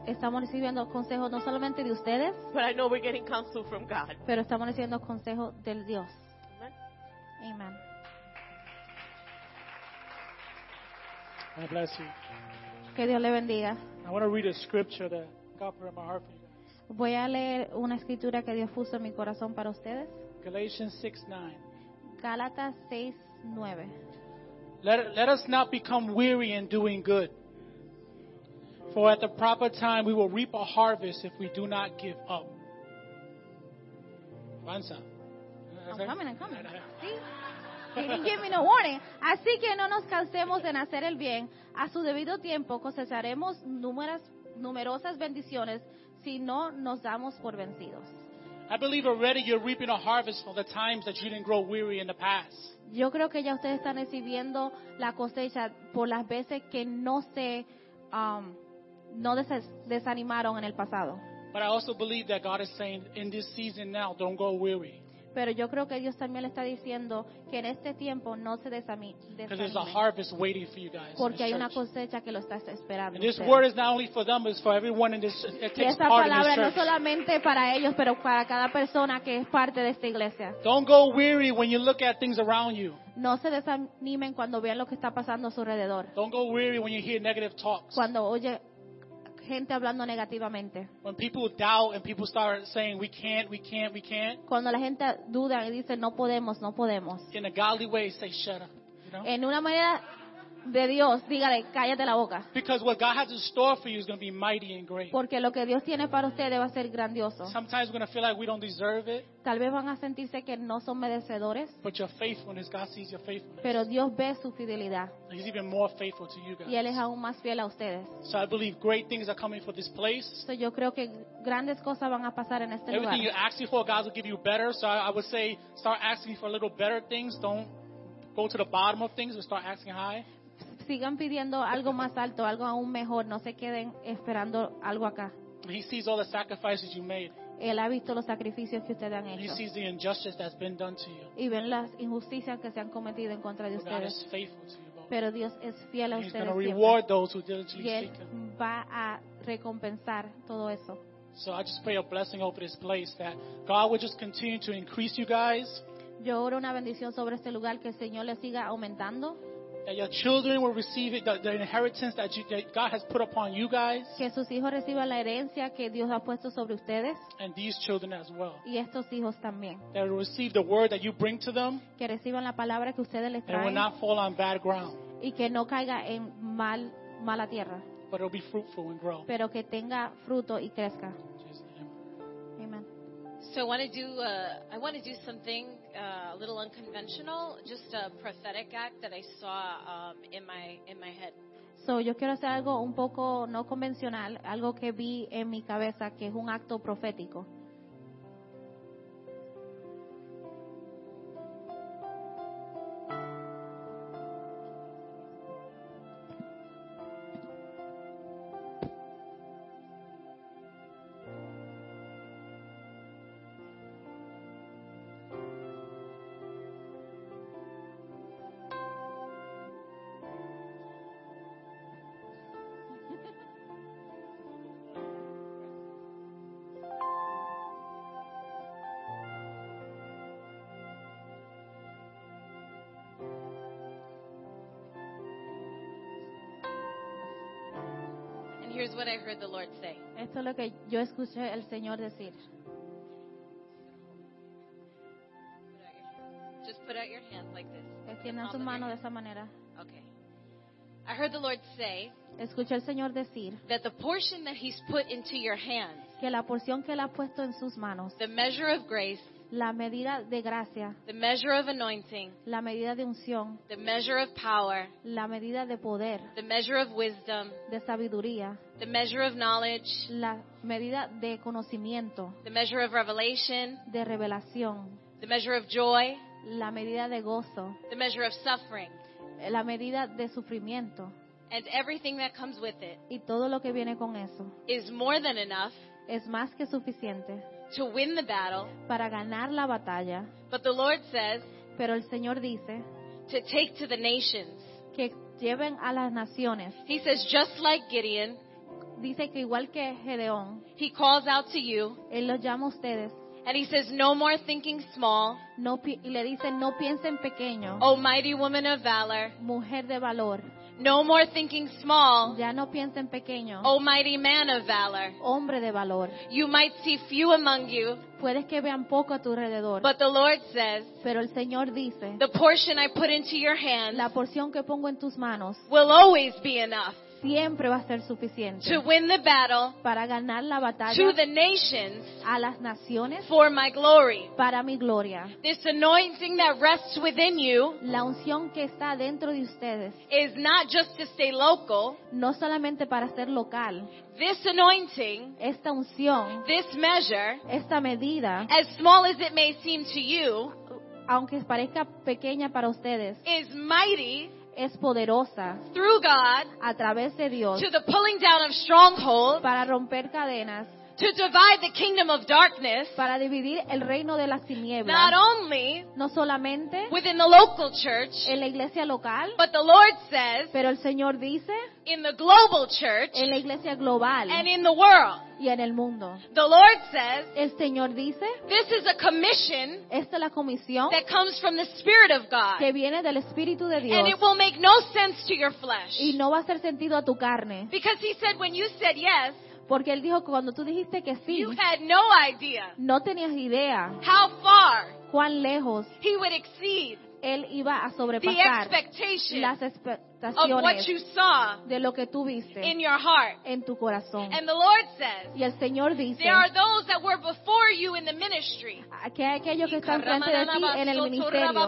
estamos recibiendo consejos no solamente de ustedes, but I know we're getting counsel from God. pero estamos recibiendo consejos del Dios. Amen. Amén. God bless you. Que Dios le bendiga. I want to read a scripture that God put in my heart for you guys. Voy a leer una escritura que Dios puso en mi corazón para ustedes. Galatians 6 9. Gálatas 6, 9. Let, let us not become weary in doing good. For at the proper time we will reap a harvest if we do not give up. Avanza. I'm coming, I'm coming. Sí. He didn't give me no warning. Así que no nos cansemos en hacer el bien. A su debido tiempo cosecharemos numeras- numerosas bendiciones si no nos damos por vencidos. I believe already you're reaping a harvest for the times that you didn't grow weary in the past. Yo creo que ya ustedes están recibiendo la cosecha por las veces que no se um, no des- desanimaron en el pasado. But I also believe that God is saying in this season now, don't go weary. Pero yo creo que Dios también le está diciendo que en este tiempo no se desanime, harvest waiting for you guys. in porque hay una cosecha que lo está esperando. Y esta palabra no solamente para ellos, pero para cada persona que es parte de esta iglesia. Don't go weary when you look at things around you. No se desanimen cuando vean lo que está pasando a su alrededor. Don't go weary when you hear negative talks. Cuando oye gente hablando negativamente. When people doubt and people start saying, we can't, we can't, we can't, Cuando la gente duda y dice no podemos, no podemos. in a godly way, say, shut up. You know? En una manera de Dios, dígale, cállate la boca. Because what God has in store for you is going to be mighty and great. Porque lo que Dios tiene para ustedes va a ser grandioso. Sometimes we're going to feel like we don't deserve it, Tal vez van a sentirse que no son merecedores, but your faithfulness, God sees your faithfulness. pero Dios ve su fidelidad He's even more faithful to you guys. y Él es aún más fiel a ustedes. So I believe great things are coming for this place. So, yo creo que grandes cosas van a pasar en este lugar. Everything you ask for, God will give you better. So I I would say start asking for a little better things. Don't go to the bottom of things, but start asking high. Sigan pidiendo algo más alto, algo aún mejor. No se queden esperando algo acá. He sees all the sacrifices you made. Él ha visto los sacrificios que ustedes han He hecho sees the injustice that's been done to you. y ven las injusticias que se han cometido en contra de But God is ustedes. faithful to you. Pero Dios es fiel a He's ustedes going to siempre. reward those who diligently y Él seek Him. va a recompensar todo eso. So I just pray a blessing over this place that God would just continue to increase you guys, Yo oro una bendición sobre este lugar, que el Señor le siga aumentando, that your children will receive it, the, the inheritance that, you, that God has put upon you guys, que sus hijos reciban la herencia que Dios ha puesto sobre ustedes and these children as well. y estos hijos también. That will receive the word that you bring to them Que reciban la palabra que ustedes les traen. and will not fall on bad ground, y que no caiga en mal, mala tierra, but it'll be fruitful and grow. pero que tenga fruto y crezca. So I want to do uh, I want to do something uh, a little unconventional, just a prophetic act that I saw um, in my in my head. So, yo quiero hacer algo un poco no convencional, algo que vi en mi cabeza, que es un acto profético. Heard the Lord say. Esto es lo que yo escuché el Señor decir. Just put out your hands like this. Extiendan de esa manera. Okay. I heard the Lord say Escuché al Señor decir that the portion that He's put into your hands, que la porción que Él ha puesto en sus manos, the measure of grace, la medida de gracia, the measure of anointing, la medida de unción, the measure of power, la medida de poder, the measure of wisdom, de sabiduría, the measure of knowledge, la medida de conocimiento, the measure of revelation, de revelación, the measure of joy, la medida de gozo, the measure of suffering, la medida de sufrimiento. And everything that comes with it y todo lo que viene con eso is more than enough. es más que suficiente to win the battle. para ganar la batalla. But the Lord says Pero el Señor dice to take to the nations. que lleven a las naciones. He says, just like Gideon, Dice que igual que Gedeón, he calls out to you Él los llama a ustedes and he says, No more thinking small, no, y le dice no piensen pequeño, O mighty woman of valor. mujer de valor. No more thinking small, Ya no piensen pequeño, O mighty man of valor. hombre de valor. You might see few among you, Puedes que vean poco a tu alrededor, but the Lord says, pero el Señor dice, The portion I put into your hands la porción que pongo en tus manos will always be enough siempre va a ser suficiente to win the battle para ganar la batalla to the nations a las naciones for my glory. para mi gloria. This anointing that rests within you La unción que está dentro de ustedes, is not just to stay local. no solamente para ser local, This anointing, esta unción, this measure, esta medida, as small as it may seem to you, aunque parezca pequeña para ustedes, is mighty es poderosa through God a través de Dios to the pulling down of strongholds, para romper cadenas, to divide the kingdom of darkness, para dividir el reino de las tinieblas, not only no solamente within the local church, en la iglesia local, but the Lord says pero el Señor dice in the global church en la iglesia global and in the world. y en el mundo. The Lord says El Señor dice, this is a commission esta es la comisión that comes from the Spirit of God. que viene del Espíritu de Dios. And it will make no sense to your flesh. y no va a hacer sentido a tu carne, Because he said when you said yes, porque Él dijo que cuando tú dijiste que sí, you had no idea no tenías idea how far cuán lejos he would exceed Él iba a the sobrepasar las of what expectaciones you saw de lo que tú viste in your heart. en tu corazón. And the Lord says, Y el Señor dice there are those that were before you in the ministry. que hay aquellos que están frente de ti en el ministerio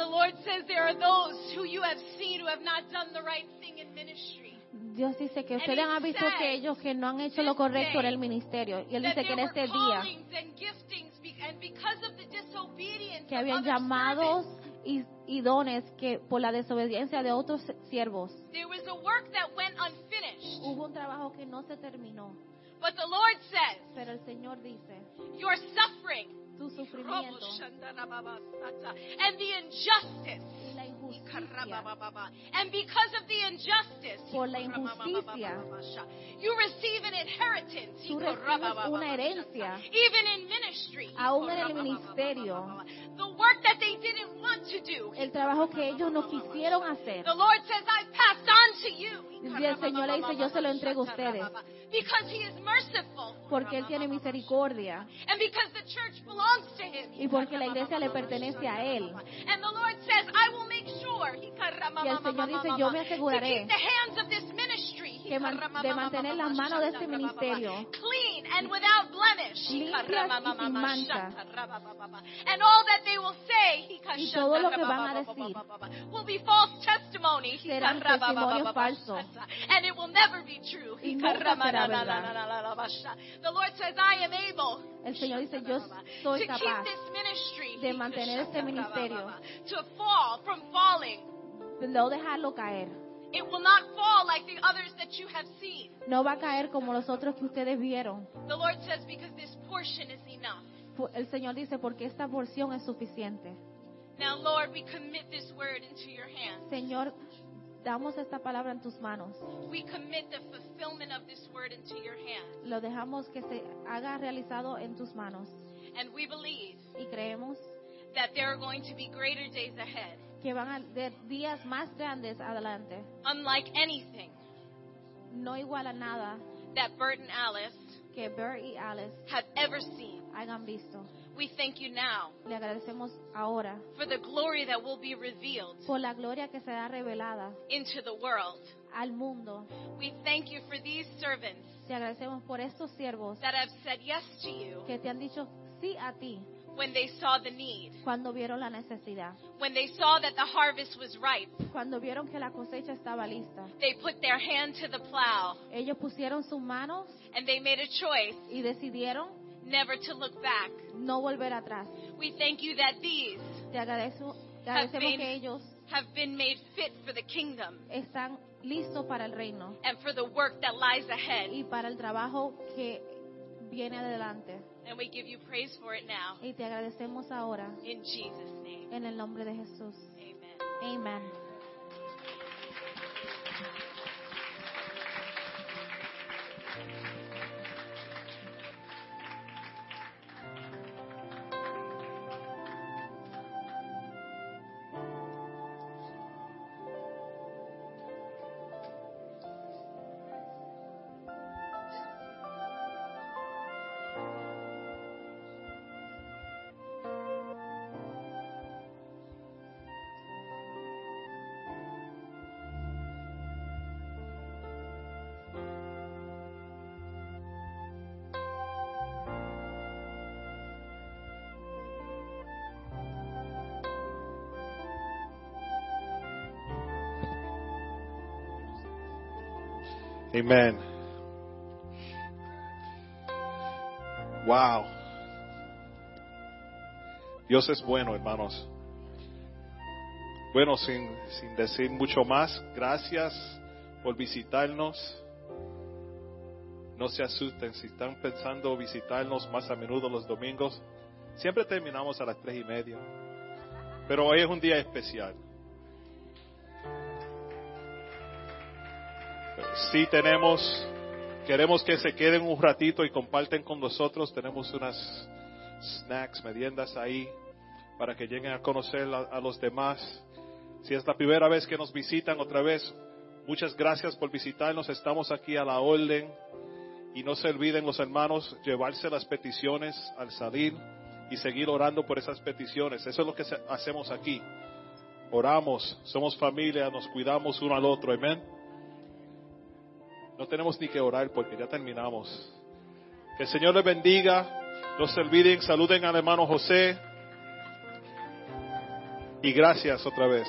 the Lord says there are those who you have seen who have not done the right thing in ministry. Dios dice que ustedes han visto que ellos que no han hecho lo correcto en el ministerio. Y Él dice que en este día que habían llamados y, y dones que por la desobediencia de otros siervos there was a work that went unfinished. hubo un trabajo que no se terminó. But the Lord says, Pero el Señor dice, your suffering tu sufrimiento and the injustice y la injusticia And because of the injustice, Por la injusticia. you receive an inheritance. Tú recibes una herencia. Even in ministry. Aún en el ministerio. The work that they didn't want to do. el trabajo que ellos no quisieron hacer. The Lord says, I passed on to you. Y el Señor le dice, yo se lo entrego a ustedes. Because He is merciful. Porque Él tiene misericordia And because the church belongs to Him. y porque la iglesia le pertenece a Él. And the Lord says, I will make sure Y el Señor dice, yo me to aseguraré keep the hands of this ministry que man- de mantener las manos de este ministerio clean and without blemish. limpias y sin mancha. And all that they will say Y todo lo que van a decir will be false testimony. serán testimonios falsos. And it will never be true. Y nunca será verdad. The Lord says, I am able El Señor dice, yo soy to capaz keep this ministry de mantener este ministerio. Falling. no dejarlo caer. It will not fall like the others that you have seen. No va a caer como los otros que ustedes vieron. The Lord says, because this portion is enough. El Señor dice, porque esta porción es suficiente. Now, Lord, we commit this word into your hands. Señor, damos esta palabra en tus manos. We commit the fulfillment of this word into your hands. Lo dejamos que se haga realizado en tus manos. And we believe Y creemos that there are going to be greater days ahead. Que van a haber días más grandes adelante. Unlike anything No igual a nada that Bert and Alice que Bert y Alice have ever seen. hayan visto. We thank you now Le agradecemos ahora for the glory that will be revealed por la gloria que será revelada into the world. al mundo. We thank you for these servants Te agradecemos por estos siervos that have said yes to you que te han dicho sí a ti when they saw the need, cuando vieron la necesidad, when they saw that the harvest was ripe. cuando vieron que la cosecha estaba lista. They put their hand to the plow Ellos pusieron sus manos and they made a choice y decidieron never to look back. no volver atrás. We thank you that these Te agradezco, te agradecemos que ellos have been made fit for the kingdom están listos para el reino and for the work that lies ahead. y para el trabajo que viene adelante. And we give you praise for it now. Y te agradecemos ahora In Jesus' name. en el nombre de Jesús. Amen. Amén. Amén. Wow. Dios es bueno, hermanos. Bueno, sin, sin decir mucho más, gracias por visitarnos. No se asusten si están pensando visitarnos más a menudo los domingos. Siempre terminamos a las tres y media. Pero hoy es un día especial. Sí tenemos, queremos que se queden un ratito y comparten con nosotros. Tenemos unas snacks, meriendas ahí para que lleguen a conocer a, a los demás. Si es la primera vez que nos visitan otra vez, muchas gracias por visitarnos. Estamos aquí a la orden. Y no se olviden los hermanos llevarse las peticiones al salir y seguir orando por esas peticiones. Eso es lo que hacemos aquí. Oramos, somos familia, nos cuidamos uno al otro. Amén. No tenemos ni que orar porque ya terminamos. Que el Señor les bendiga. No se olviden, saluden al hermano José. Y gracias otra vez.